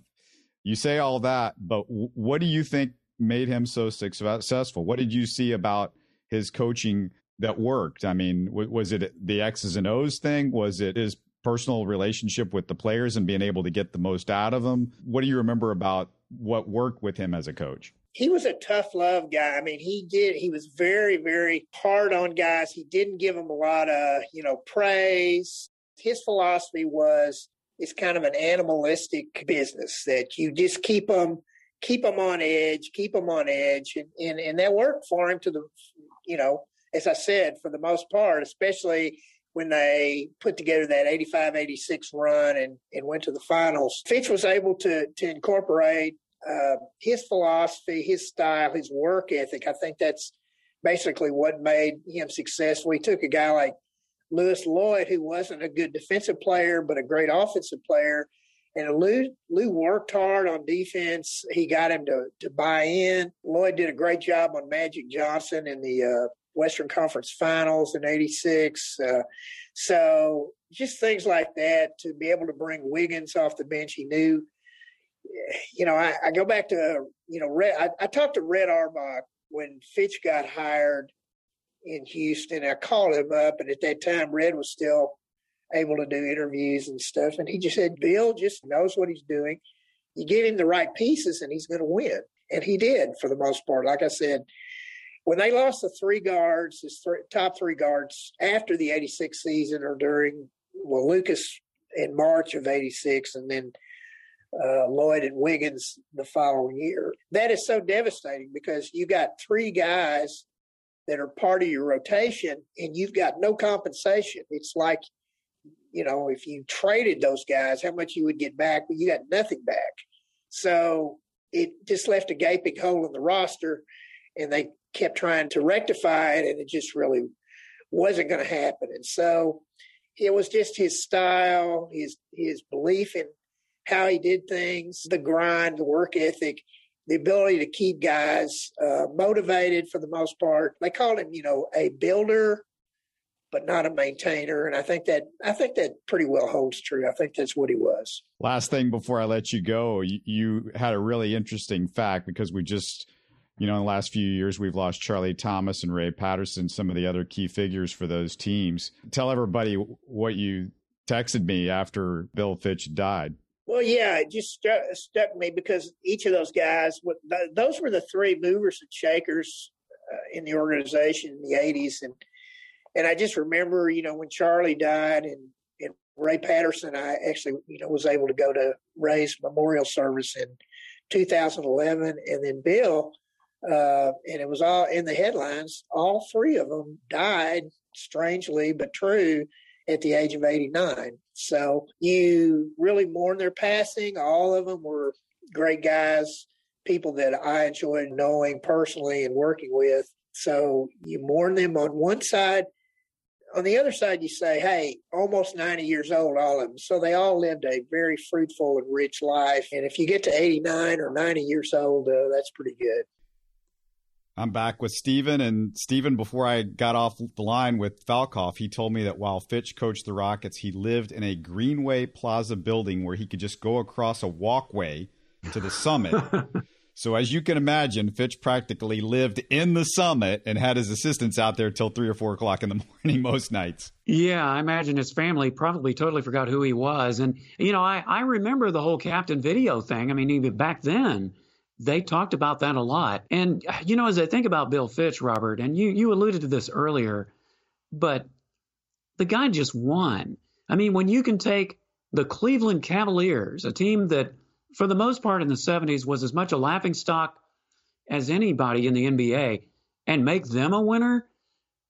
You say all that, but what do you think made him so successful? What did you see about his coaching that worked? I mean, was it the X's and O's thing? Was it his personal relationship with the players and being able to get the most out of them. What do you remember about what worked with him as a coach? He was a tough love guy. I mean, he did, he was very, very hard on guys. He didn't give them a lot of, you know, praise. His philosophy was it's kind of an animalistic business that you just keep them keep them on edge, keep them on edge, and, and and that worked for him to the, you know, as I said, for the most part, especially when they put together that 85 86 run and, and went to the finals. Fitch was able to, to incorporate uh, his philosophy, his style, his work ethic. I think that's basically what made him successful. He took a guy like Lewis Lloyd, who wasn't a good defensive player, but a great offensive player. And Lou, Lou worked hard on defense. He got him to, to buy in. Lloyd did a great job on Magic Johnson in the uh, Western Conference Finals in '86. Uh, so just things like that to be able to bring Wiggins off the bench. He knew, you know, I, I go back to you know, Red, I, I talked to Red Auerbach when Fitch got hired in Houston. I called him up, and at that time, Red was still able to do interviews and stuff. And he just said, Bill just knows what he's doing. You give him the right pieces, and he's going to win. And he did for the most part. Like I said, when they lost the three guards, his th- top three guards after the 86 season or during, well, Lucas in March of 86 and then uh, Lloyd and Wiggins the following year. That is so devastating because you got three guys that are part of your rotation and you've got no compensation. It's like, you know, if you traded those guys, how much you would get back, but you got nothing back. So it just left a gaping hole in the roster and they kept trying to rectify it, and it just really wasn't going to happen. And so it was just his style, his his belief in how he did things, the grind, the work ethic, the ability to keep guys uh, motivated for the most part. They called him, you know, a builder, but not a maintainer. And I think that I think that pretty well holds true. I think that's what he was. Last thing before I let you go, you, you had a really interesting fact because we just you know, in the last few years, we've lost Charlie Thomas and Ray Patterson, some of the other key figures for those teams. Tell everybody what you texted me after Bill Fitch died. Well, yeah, it just struck, struck me because each of those guys, those were the three movers and shakers uh, in the organization in the '80s, and and I just remember, you know, when Charlie died and and Ray Patterson, I actually, you know, was able to go to Ray's memorial service in 2011, and then Bill uh, and it was all in the headlines. All three of them died, strangely but true, at the age of 89. So you really mourn their passing. All of them were great guys, people that I enjoyed knowing personally and working with. So you mourn them on one side. On the other side, you say, hey, almost 90 years old, all of them. So they all lived a very fruitful and rich life. And if you get to 89 or 90 years old, uh, that's pretty good. I'm back with Steven. And Steven, before I got off the line with Falkoff, he told me that while Fitch coached the Rockets, he lived in a Greenway Plaza building where he could just go across a walkway to the summit. so, as you can imagine, Fitch practically lived in the summit and had his assistants out there till three or four o'clock in the morning most nights. Yeah, I imagine his family probably totally forgot who he was. And, you know, I, I remember the whole captain video thing. I mean, even back then they talked about that a lot. And, you know, as I think about Bill Fitch, Robert, and you, you alluded to this earlier, but the guy just won. I mean, when you can take the Cleveland Cavaliers, a team that, for the most part in the 70s, was as much a laughing stock as anybody in the NBA, and make them a winner,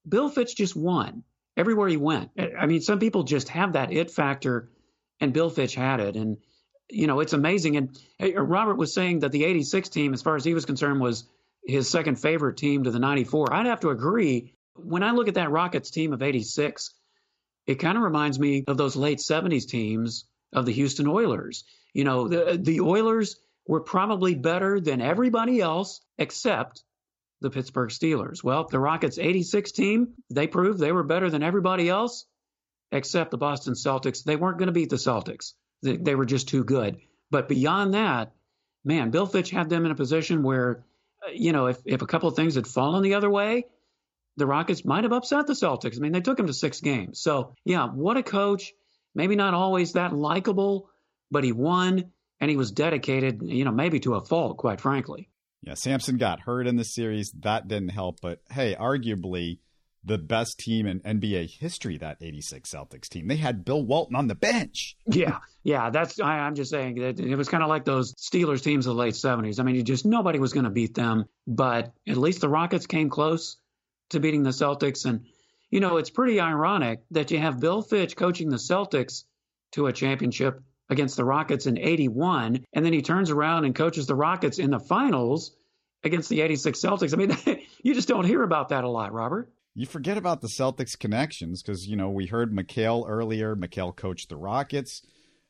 Bill Fitch just won everywhere he went. I mean, some people just have that it factor, and Bill Fitch had it. And, you know, it's amazing. And uh, Robert was saying that the 86 team, as far as he was concerned, was his second favorite team to the 94. I'd have to agree. When I look at that Rockets team of 86, it kind of reminds me of those late 70s teams of the Houston Oilers. You know, the, the Oilers were probably better than everybody else except the Pittsburgh Steelers. Well, the Rockets 86 team, they proved they were better than everybody else except the Boston Celtics. They weren't going to beat the Celtics. They, were just too good. But beyond that, man, Bill Fitch had them in a position where, uh, you know, if, if a couple of things had fallen the other way, the Rockets might have upset the Celtics. I mean, they took them to six games. So, yeah, what a coach. maybe not always that likable, but he won and he was dedicated, you know, maybe to a fault, quite frankly. Yeah, Sampson got hurt in the series. That didn't help. But hey, arguably the best team in NBA history, that 86 Celtics team. They had Bill Walton on the bench. yeah, yeah. That's, I, am just saying that it was kind of like those Steelers teams of the late 70s. I mean, you just, nobody was going to beat them. But at least the Rockets came close to beating the Celtics. And, you know, it's pretty ironic that you have Bill Fitch coaching the Celtics to a championship against the Rockets in 81, and then he turns around and coaches the Rockets in the finals against the 86 Celtics. I mean, you just don't hear about that a lot, Robert. You forget about the Celtics connections because, you know, we heard McHale earlier. McHale coached the Rockets.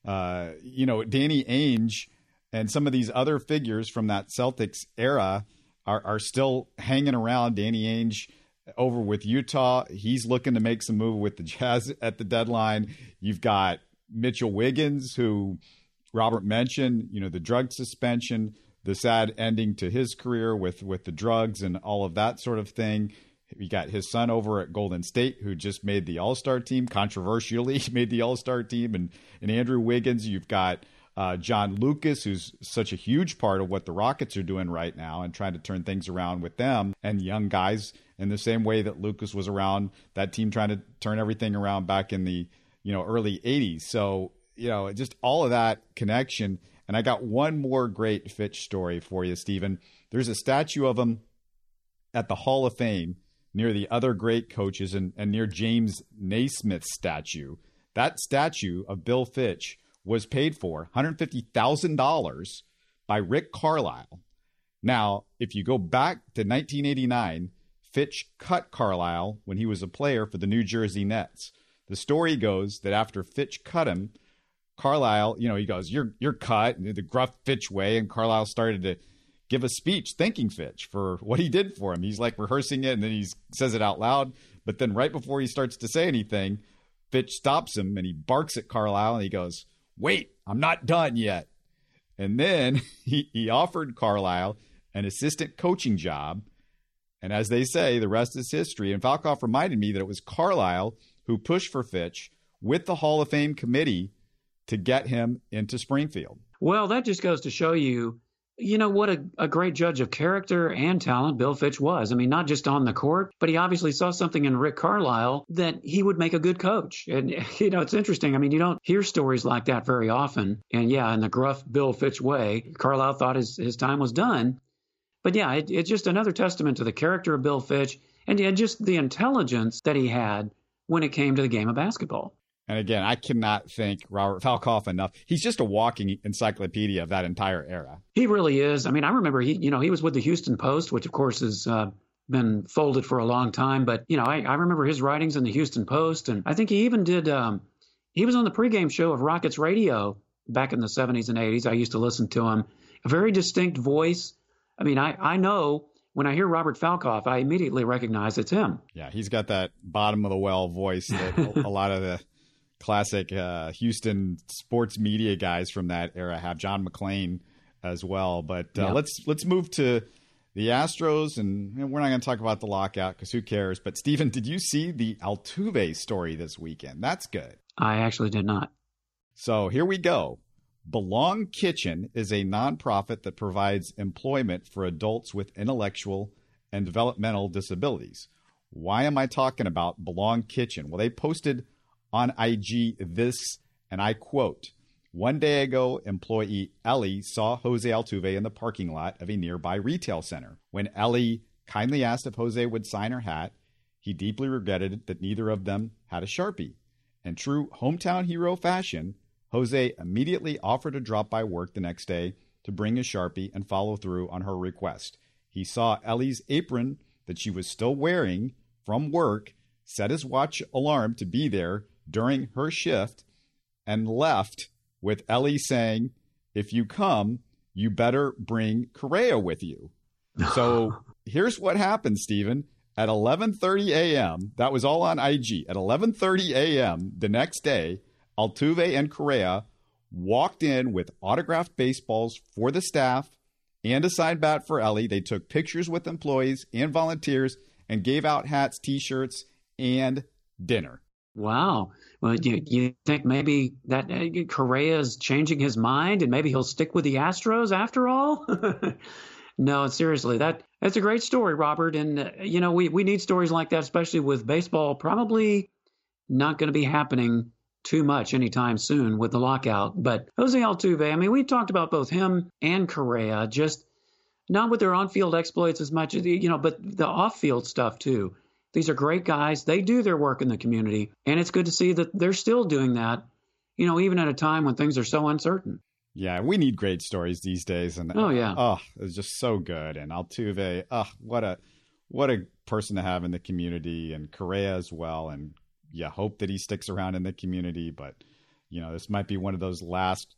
Uh, you know, Danny Ainge and some of these other figures from that Celtics era are, are still hanging around. Danny Ainge over with Utah. He's looking to make some move with the Jazz at the deadline. You've got Mitchell Wiggins, who Robert mentioned, you know, the drug suspension, the sad ending to his career with with the drugs and all of that sort of thing. We got his son over at Golden State, who just made the All Star team, controversially made the All Star team, and and Andrew Wiggins. You've got uh, John Lucas, who's such a huge part of what the Rockets are doing right now and trying to turn things around with them and young guys in the same way that Lucas was around that team trying to turn everything around back in the you know, early 80s. So, you know, just all of that connection. And I got one more great Fitch story for you, Stephen. There's a statue of him at the Hall of Fame near the other great coaches and, and near James Naismith's statue. That statue of Bill Fitch was paid for $150,000 by Rick Carlisle. Now, if you go back to 1989, Fitch cut Carlisle when he was a player for the New Jersey Nets. The story goes that after Fitch cut him, Carlisle, you know, he goes, "You're you're cut," the gruff Fitch way, and Carlisle started to give a speech thanking Fitch for what he did for him. He's like rehearsing it, and then he says it out loud. But then right before he starts to say anything, Fitch stops him and he barks at Carlisle and he goes, "Wait, I'm not done yet." And then he he offered Carlisle an assistant coaching job. And as they say, the rest is history. And Falkoff reminded me that it was Carlisle who pushed for Fitch with the Hall of Fame committee to get him into Springfield. Well, that just goes to show you, you know, what a, a, great judge of character and talent Bill Fitch was. I mean, not just on the court, but he obviously saw something in Rick Carlisle that he would make a good coach. And, you know, it's interesting. I mean, you don't hear stories like that very often. And yeah, in the gruff Bill Fitch way, Carlisle thought his, his time was done. But yeah, it, it's just another testament to the character of Bill Fitch and yeah, just the intelligence that he had when it came to the game of basketball. And again, I cannot thank Robert Falkoff enough. He's just a walking encyclopedia of that entire era. He really is. I mean, I remember he, you know, he was with the Houston Post, which of course has uh, been folded for a long time. But you know, I, I, remember his writings in the Houston Post, and I think he even did. Um, he was on the pregame show of Rockets Radio back in the 70s and 80s. I used to listen to him. A very distinct voice. I mean, I I know when I hear Robert Falkoff, I immediately recognize it's him. Yeah, he's got that bottom of the well voice that a lot of the classic uh, Houston sports media guys from that era have. John McClain as well. But uh, yep. let's let's move to the Astros, and we're not going to talk about the lockout because who cares? But Stephen, did you see the Altuve story this weekend? That's good. I actually did not. So here we go. Belong Kitchen is a nonprofit that provides employment for adults with intellectual and developmental disabilities. Why am I talking about Belong Kitchen? Well, they posted on IG this, and I quote One day ago, employee Ellie saw Jose Altuve in the parking lot of a nearby retail center. When Ellie kindly asked if Jose would sign her hat, he deeply regretted that neither of them had a Sharpie. In true hometown hero fashion, Jose immediately offered to drop by work the next day to bring a Sharpie and follow through on her request. He saw Ellie's apron that she was still wearing from work, set his watch alarm to be there during her shift, and left with Ellie saying, If you come, you better bring Correa with you. So here's what happened, Stephen. At 11:30 a.m., that was all on IG. At 11:30 a.m. the next day, Altuve and Correa walked in with autographed baseballs for the staff and a side bat for Ellie. They took pictures with employees and volunteers and gave out hats, t shirts, and dinner. Wow. Well, you, you think maybe that uh, Correa is changing his mind and maybe he'll stick with the Astros after all? no, seriously, that that's a great story, Robert. And uh, you know, we we need stories like that, especially with baseball. Probably not going to be happening too much anytime soon with the lockout. But Jose Altuve, I mean, we talked about both him and Correa, just not with their on-field exploits as much as you know, but the off-field stuff too. These are great guys. They do their work in the community, and it's good to see that they're still doing that. You know, even at a time when things are so uncertain. Yeah, we need great stories these days, and oh yeah, oh, it's just so good. And Altuve, oh, what a what a person to have in the community, and Correa as well. And yeah, hope that he sticks around in the community. But you know, this might be one of those last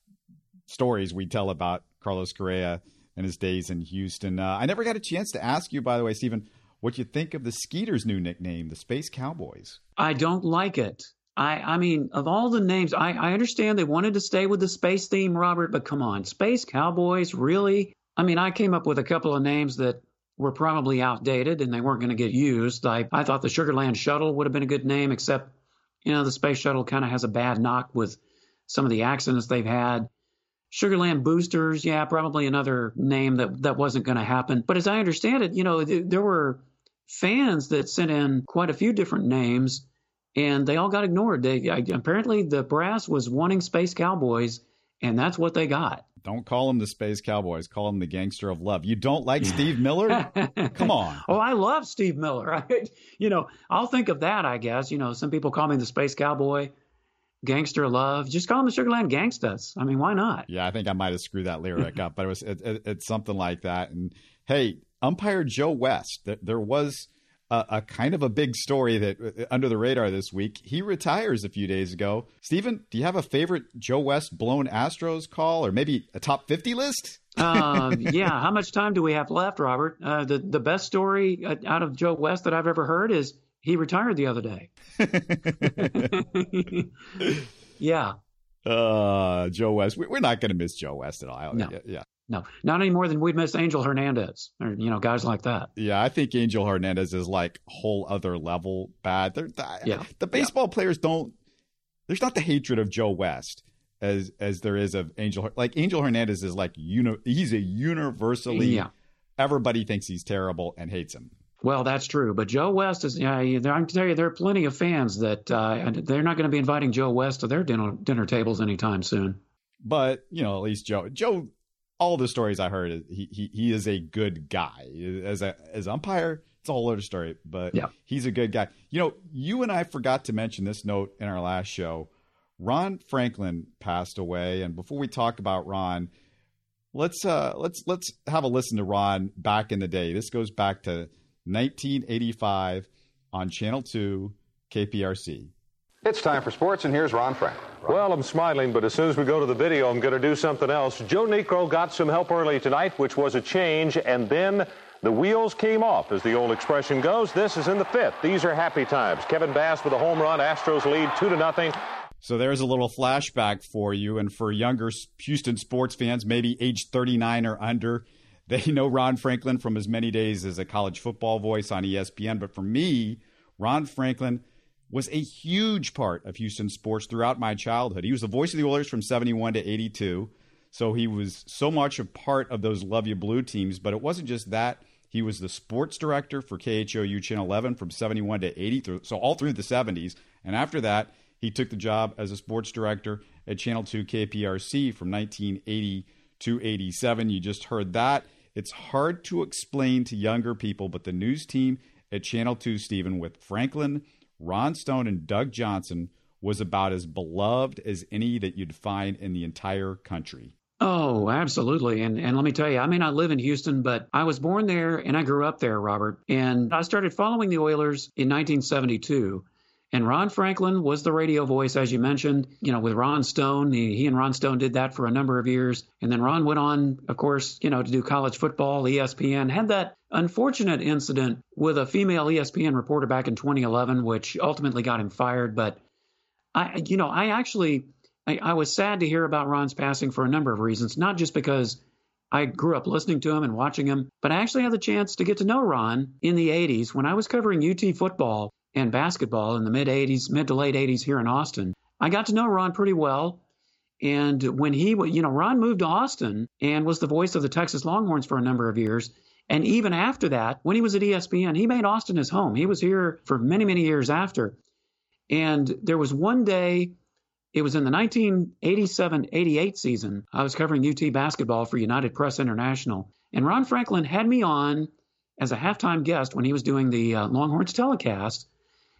stories we tell about Carlos Correa and his days in Houston. Uh, I never got a chance to ask you, by the way, Stephen what you think of the Skeeters' new nickname, the Space Cowboys. I don't like it. I, I mean, of all the names, I, I understand they wanted to stay with the space theme, Robert, but come on, Space Cowboys, really? I mean, I came up with a couple of names that were probably outdated and they weren't going to get used. I, I thought the Sugarland Shuttle would have been a good name, except, you know, the Space Shuttle kind of has a bad knock with some of the accidents they've had. Sugarland Boosters, yeah, probably another name that that wasn't going to happen. But as I understand it, you know, th- there were fans that sent in quite a few different names, and they all got ignored. They I, apparently the brass was wanting Space Cowboys, and that's what they got. Don't call them the Space Cowboys. Call them the Gangster of Love. You don't like Steve Miller? Come on. Oh, I love Steve Miller. I, you know, I'll think of that. I guess. You know, some people call me the Space Cowboy. Gangster Love. Just call them the Sugarland Gangstas. I mean, why not? Yeah, I think I might have screwed that lyric up, but it was it, it, it's something like that. And hey, umpire Joe West. There, there was a, a, kind of a big story that uh, under the radar this week. He retires a few days ago. Stephen, do you have a favorite Joe West blown Astros call, or maybe a top fifty list? um, yeah. How much time do we have left, Robert? Uh, the the best story uh, out of Joe West that I've ever heard is he retired the other day. yeah. Uh, Joe West. We're not going to miss Joe West at all. No. Yeah. No, not any more than we'd miss Angel Hernandez or you know guys like that. Yeah, I think Angel Hernandez is like whole other level bad. They're, yeah. The baseball yeah. players don't. There's not the hatred of Joe West as as there is of Angel. Like Angel Hernandez is like you know he's a universally. Yeah. Everybody thinks he's terrible and hates him. Well, that's true. But Joe West is, yeah, I can tell you, there are plenty of fans that uh, they're not going to be inviting Joe West to their dinner, dinner tables anytime soon. But, you know, at least Joe, Joe, all the stories I heard, he, he, he is a good guy. As a as umpire, it's a whole other story, but yeah. he's a good guy. You know, you and I forgot to mention this note in our last show. Ron Franklin passed away, and before we talk about Ron, let's uh let's let's have a listen to Ron back in the day. This goes back to 1985 on Channel 2 KPRC. It's time for sports, and here's Ron Frank. Ron. Well, I'm smiling, but as soon as we go to the video, I'm going to do something else. Joe Niekro got some help early tonight, which was a change, and then the wheels came off, as the old expression goes. This is in the fifth. These are happy times. Kevin Bass with a home run. Astros lead two to nothing. So there's a little flashback for you, and for younger Houston sports fans, maybe age 39 or under. They know Ron Franklin from his many days as a college football voice on ESPN. But for me, Ron Franklin was a huge part of Houston sports throughout my childhood. He was the voice of the Oilers from 71 to 82. So he was so much a part of those Love You Blue teams. But it wasn't just that. He was the sports director for KHOU Channel 11 from 71 to 80, so all through the 70s. And after that, he took the job as a sports director at Channel 2 KPRC from 1980 to 87. You just heard that. It's hard to explain to younger people, but the news team at Channel 2, Stephen, with Franklin, Ron Stone, and Doug Johnson was about as beloved as any that you'd find in the entire country. Oh, absolutely. And and let me tell you, I may not live in Houston, but I was born there and I grew up there, Robert. And I started following the Oilers in 1972. And Ron Franklin was the radio voice, as you mentioned, you know, with Ron Stone. He, and Ron Stone did that for a number of years. And then Ron went on, of course, you know, to do college football, ESPN, had that unfortunate incident with a female ESPN reporter back in 2011, which ultimately got him fired. But I, you know, I actually, I, I was sad to hear about Ron's passing for a number of reasons, not just because I grew up listening to him and watching him, but I actually had the chance to get to know Ron in the 80s when I was covering UT football and basketball in the mid 80s, mid to late 80s here in Austin. I got to know Ron pretty well. And when he, you know, Ron moved to Austin and was the voice of the Texas Longhorns for a number of years. And even after that, when he was at ESPN, he made Austin his home. He was here for many, many years after. And there was one day, it was in the 1987 88 season. I was covering UT basketball for United Press International. And Ron Franklin had me on as a halftime guest when he was doing the uh, Longhorns telecast.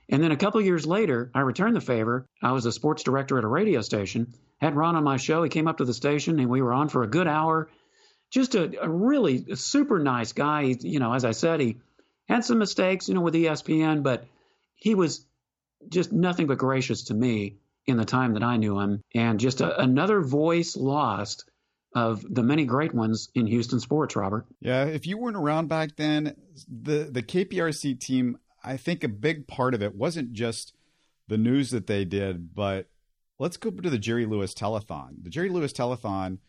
And then a couple years later, I returned the favor. I was a sports director at a radio station, had Ron on my show. He came up to the station and we were on for a good hour. Just a, a really super nice guy. He, you know, as I said, he had some mistakes, you know, with ESPN, but he was just nothing but gracious to me in the time that I knew him. And just a, another voice lost of the many great ones in Houston sports, Robert. Yeah, if you weren't around back then, the the KPRC team, I think a big part of it wasn't just the news that they did, but let's go to the Jerry Lewis telethon. The Jerry Lewis telethon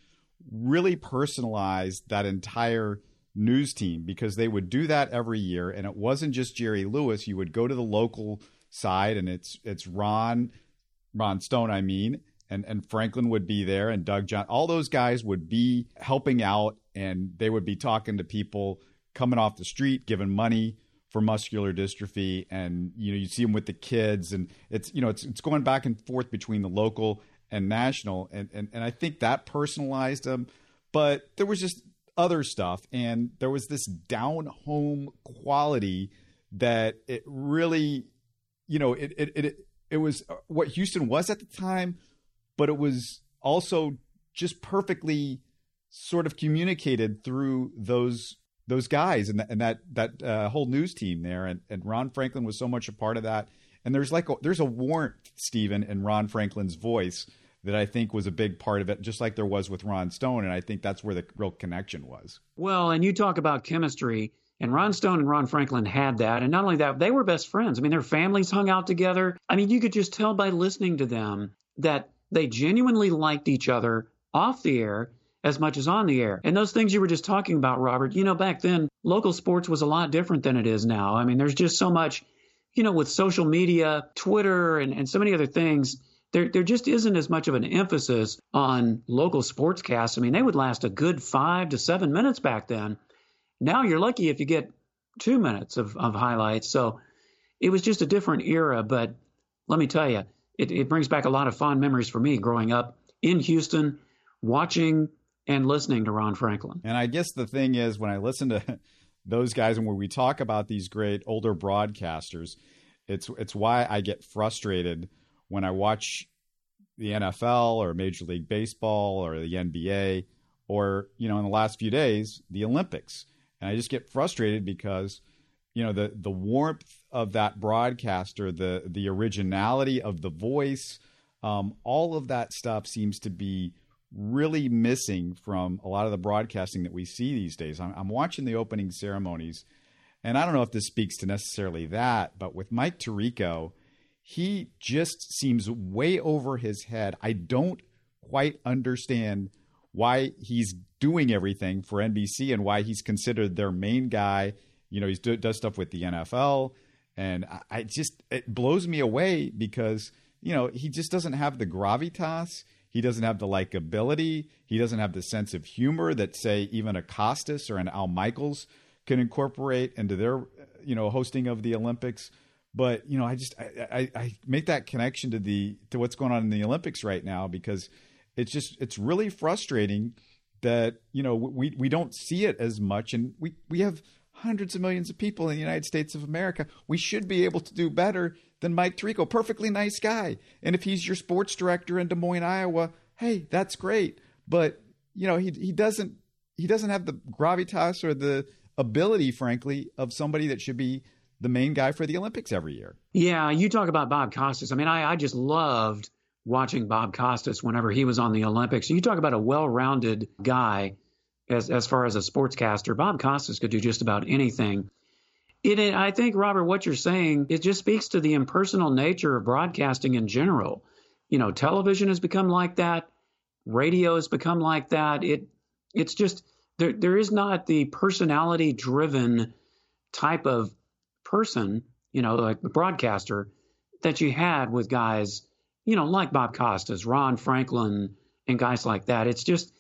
really personalized that entire news team because they would do that every year and it wasn't just Jerry Lewis, you would go to the local side and it's it's Ron Ron Stone, I mean, and and Franklin would be there, and Doug John. All those guys would be helping out, and they would be talking to people coming off the street, giving money for muscular dystrophy, and you know you see them with the kids, and it's you know it's it's going back and forth between the local and national, and and and I think that personalized them, but there was just other stuff, and there was this down home quality that it really, you know, it it it, it was uh, what Houston was at the time but it was also just perfectly sort of communicated through those those guys and, and that that uh, whole news team there and, and Ron Franklin was so much a part of that and there's like a, there's a warmth Stephen in Ron Franklin's voice that I think was a big part of it just like there was with Ron Stone and I think that's where the real connection was. Well, and you talk about chemistry and Ron Stone and Ron Franklin had that. And not only that, they were best friends. I mean, their families hung out together. I mean, you could just tell by listening to them that they genuinely liked each other off the air as much as on the air. And those things you were just talking about, Robert, you know, back then, local sports was a lot different than it is now. I mean, there's just so much, you know, with social media, Twitter, and, and so many other things. There, there just isn't as much of an emphasis on local sportscasts. I mean, they would last a good five to seven minutes back then. Now you're lucky if you get two minutes of, of highlights. So it was just a different era. But let me tell you, it, it brings back a lot of fond memories for me growing up in Houston, watching and listening to Ron Franklin. And I guess the thing is, when I listen to those guys and when we talk about these great older broadcasters, it's it's why I get frustrated when I watch the NFL or Major League Baseball or the NBA or you know in the last few days the Olympics, and I just get frustrated because you know the the warmth of that broadcaster, the the originality of the voice, um, all of that stuff seems to be really missing from a lot of the broadcasting that we see these days. I'm, I'm watching the opening ceremonies, and I don't know if this speaks to necessarily that, but with Mike Tirico, he just seems way over his head. I don't quite understand why he's doing everything for NBC and why he's considered their main guy you know, he does stuff with the NFL, and I, I just it blows me away because you know he just doesn't have the gravitas. He doesn't have the likability. He doesn't have the sense of humor that, say, even a Costas or an Al Michaels can incorporate into their, you know, hosting of the Olympics. But you know, I just I, I, I make that connection to the to what's going on in the Olympics right now because it's just it's really frustrating that you know we we don't see it as much, and we we have hundreds of millions of people in the United States of America. We should be able to do better than Mike Tirico. Perfectly nice guy. And if he's your sports director in Des Moines, Iowa, hey, that's great. But you know, he he doesn't he doesn't have the gravitas or the ability, frankly, of somebody that should be the main guy for the Olympics every year. Yeah, you talk about Bob Costas. I mean, I, I just loved watching Bob Costas whenever he was on the Olympics. You talk about a well-rounded guy as as far as a sportscaster. Bob Costas could do just about anything. It, I think, Robert, what you're saying, it just speaks to the impersonal nature of broadcasting in general. You know, television has become like that. Radio has become like that. It, it's just there. There is not the personality-driven type of person you know, like the broadcaster that you had with guys, you know, like Bob Costas, Ron Franklin, and guys like that. It's just,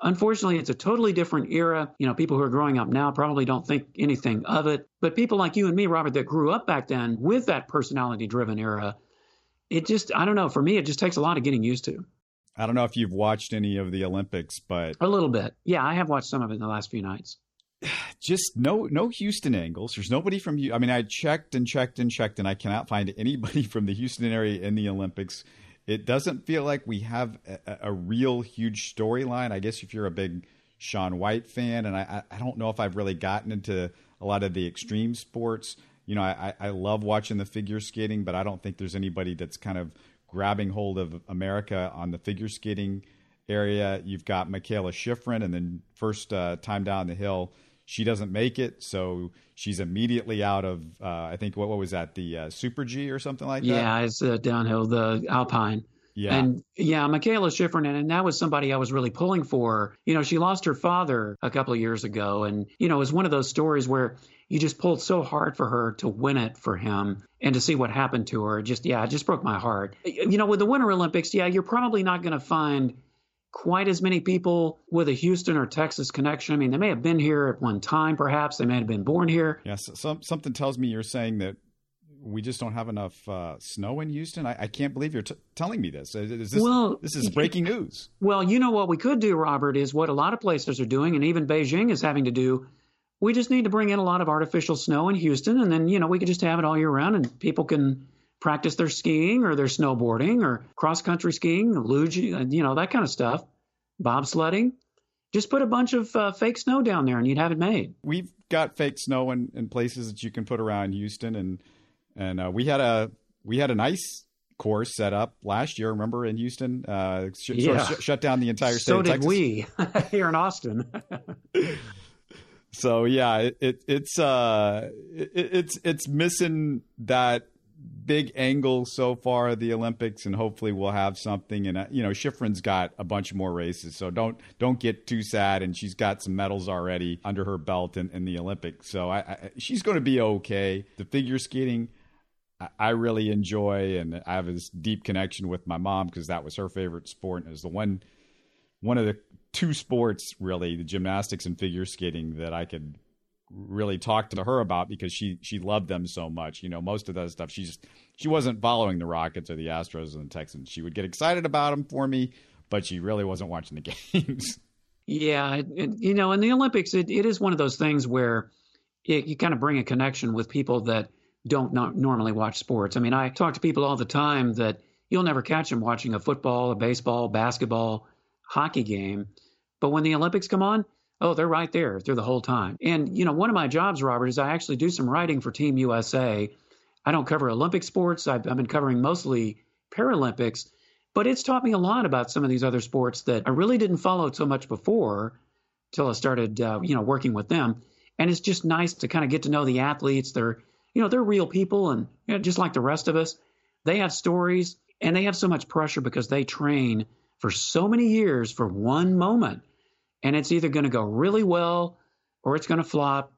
unfortunately, it's a totally different era. You know, people who are growing up now probably don't think anything of it. But people like you and me, Robert, that grew up back then with that personality driven era, it just, I don't know, for me, it just takes a lot of getting used to. I don't know if you've watched any of the Olympics, but a little bit. Yeah, I have watched some of it in the last few nights. Just no no Houston angles. There's nobody from you. I mean, I checked and checked and checked, and I cannot find anybody from the Houston area in the Olympics. It doesn't feel like we have a, a real huge storyline. I guess if you're a big Shaun White fan, and I, I don't know if I've really gotten into a lot of the extreme sports. You know, I, I love watching the figure skating, but I don't think there's anybody that's kind of grabbing hold of America on the figure skating area. You've got Mikaela Shiffrin, and then first uh, time down the hill, she doesn't make it, so she's immediately out of. Uh, I think what, what was that, the uh, Super G or something like yeah, that? Yeah, it's uh, downhill, the Alpine. Yeah. And yeah, Mikaela Shiffrin, and that was somebody I was really pulling for. You know, she lost her father a couple of years ago, and you know, it was one of those stories where you just pulled so hard for her to win it for him and to see what happened to her. Just yeah, it just broke my heart. You know, with the Winter Olympics, yeah, you're probably not going to find quite as many people with a Houston or Texas connection. I mean, they may have been here at one time, perhaps. They may have been born here. Yes, some, something tells me you're saying that we just don't have enough uh, snow in Houston. I, I can't believe you're t- telling me this. Is this. Well, this is breaking news. Well, you know what we could do, Robert, is what a lot of places are doing, and even Beijing is having to do we just need to bring in a lot of artificial snow in Houston, and then you know we could just have it all year round, and people can practice their skiing or their snowboarding or cross country skiing, luge, you know that kind of stuff, bobsledding. Just put a bunch of uh, fake snow down there, and you'd have it made. We've got fake snow in, in places that you can put around Houston, and and uh, we had a we had an ice course set up last year. Remember in Houston, uh, sh- yeah. sort of sh- shut down the entire state. So did we here in Austin. so yeah, it, it it's uh it, it's it's missing that big angle so far of the Olympics, and hopefully we'll have something. And uh, you know, Shiffrin's got a bunch more races, so don't don't get too sad. And she's got some medals already under her belt in, in the Olympics, so I, I, she's going to be okay. The figure skating. I really enjoy, and I have this deep connection with my mom because that was her favorite sport. And it was the one, one of the two sports really, the gymnastics and figure skating that I could really talked to her about because she she loved them so much. You know, most of that stuff she just she wasn't following the Rockets or the Astros and the Texans. She would get excited about them for me, but she really wasn't watching the games. Yeah, it, it, you know, in the Olympics, it, it is one of those things where it, you kind of bring a connection with people that don't normally watch sports. I mean, I talk to people all the time that you'll never catch them watching a football, a baseball, basketball, hockey game but when the Olympics come on, oh, they're right there through the whole time. And, you know, one of my jobs, Robert, is I actually do some writing for Team USA. I don't cover Olympic sports, I've, I've been covering mostly Paralympics, but it's taught me a lot about some of these other sports that I really didn't follow so much before until I started, uh, you know, working with them. And it's just nice to kind of get to know the athletes. They're, you know, they're real people, and you know, just like the rest of us, they have stories and they have so much pressure because they train for so many years for one moment. And it's either going to go really well or it's going to flop.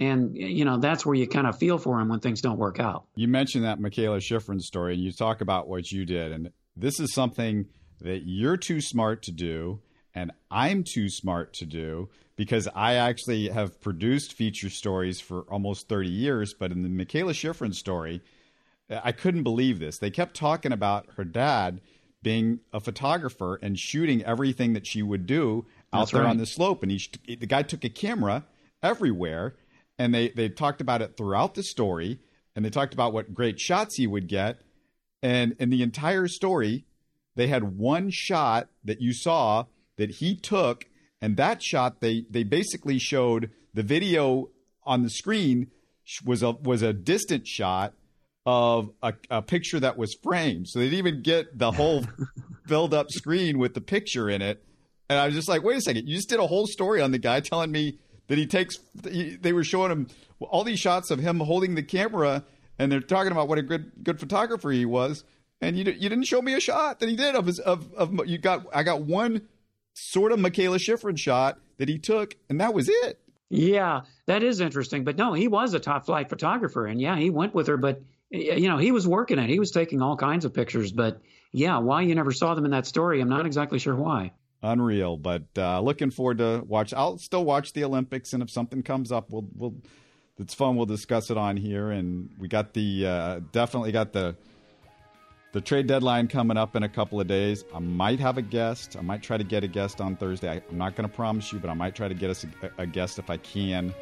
And, you know, that's where you kind of feel for him when things don't work out. You mentioned that Mikaela Shiffrin story and you talk about what you did. And this is something that you're too smart to do and I'm too smart to do because I actually have produced feature stories for almost 30 years. But in the Mikaela Shiffrin story, I couldn't believe this. They kept talking about her dad being a photographer and shooting everything that she would do out there right. on the slope. And he, the guy took a camera everywhere, and they they talked about it throughout the story, and they talked about what great shots he would get, and in the entire story, they had one shot that you saw that he took, and that shot they they basically showed the video on the screen was a was a distant shot of a, a, picture that was framed. So they didn't even get the whole filled up screen with the picture in it. And I was just like, wait a second, you just did a whole story on the guy telling me that he takes, they were showing him all these shots of him holding the camera and they're talking about what a good, good photographer he was. And you, you didn't show me a shot that he did of his, of, of, you got, I got one sort of Mikaela Shiffrin shot that he took and that was it. Yeah, that is interesting. But no, he was a top flight photographer, and yeah, he went with her. But you know, he was working it. He was taking all kinds of pictures. But yeah, why you never saw them in that story, I'm not exactly sure why. Unreal, but uh, looking forward to watch. I'll still watch the Olympics, and if something comes up, we'll we'll. It's fun. We'll discuss it on here, and we got the uh, definitely got the the trade deadline coming up in a couple of days. I might have a guest. I might try to get a guest on Thursday. I, am not going to promise you, but I might try to get us a, a guest if I can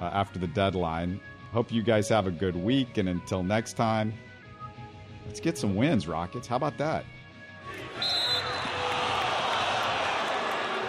uh, after the deadline. Hope you guys have a good week. And until next time, let's get some wins, Rockets. How about that?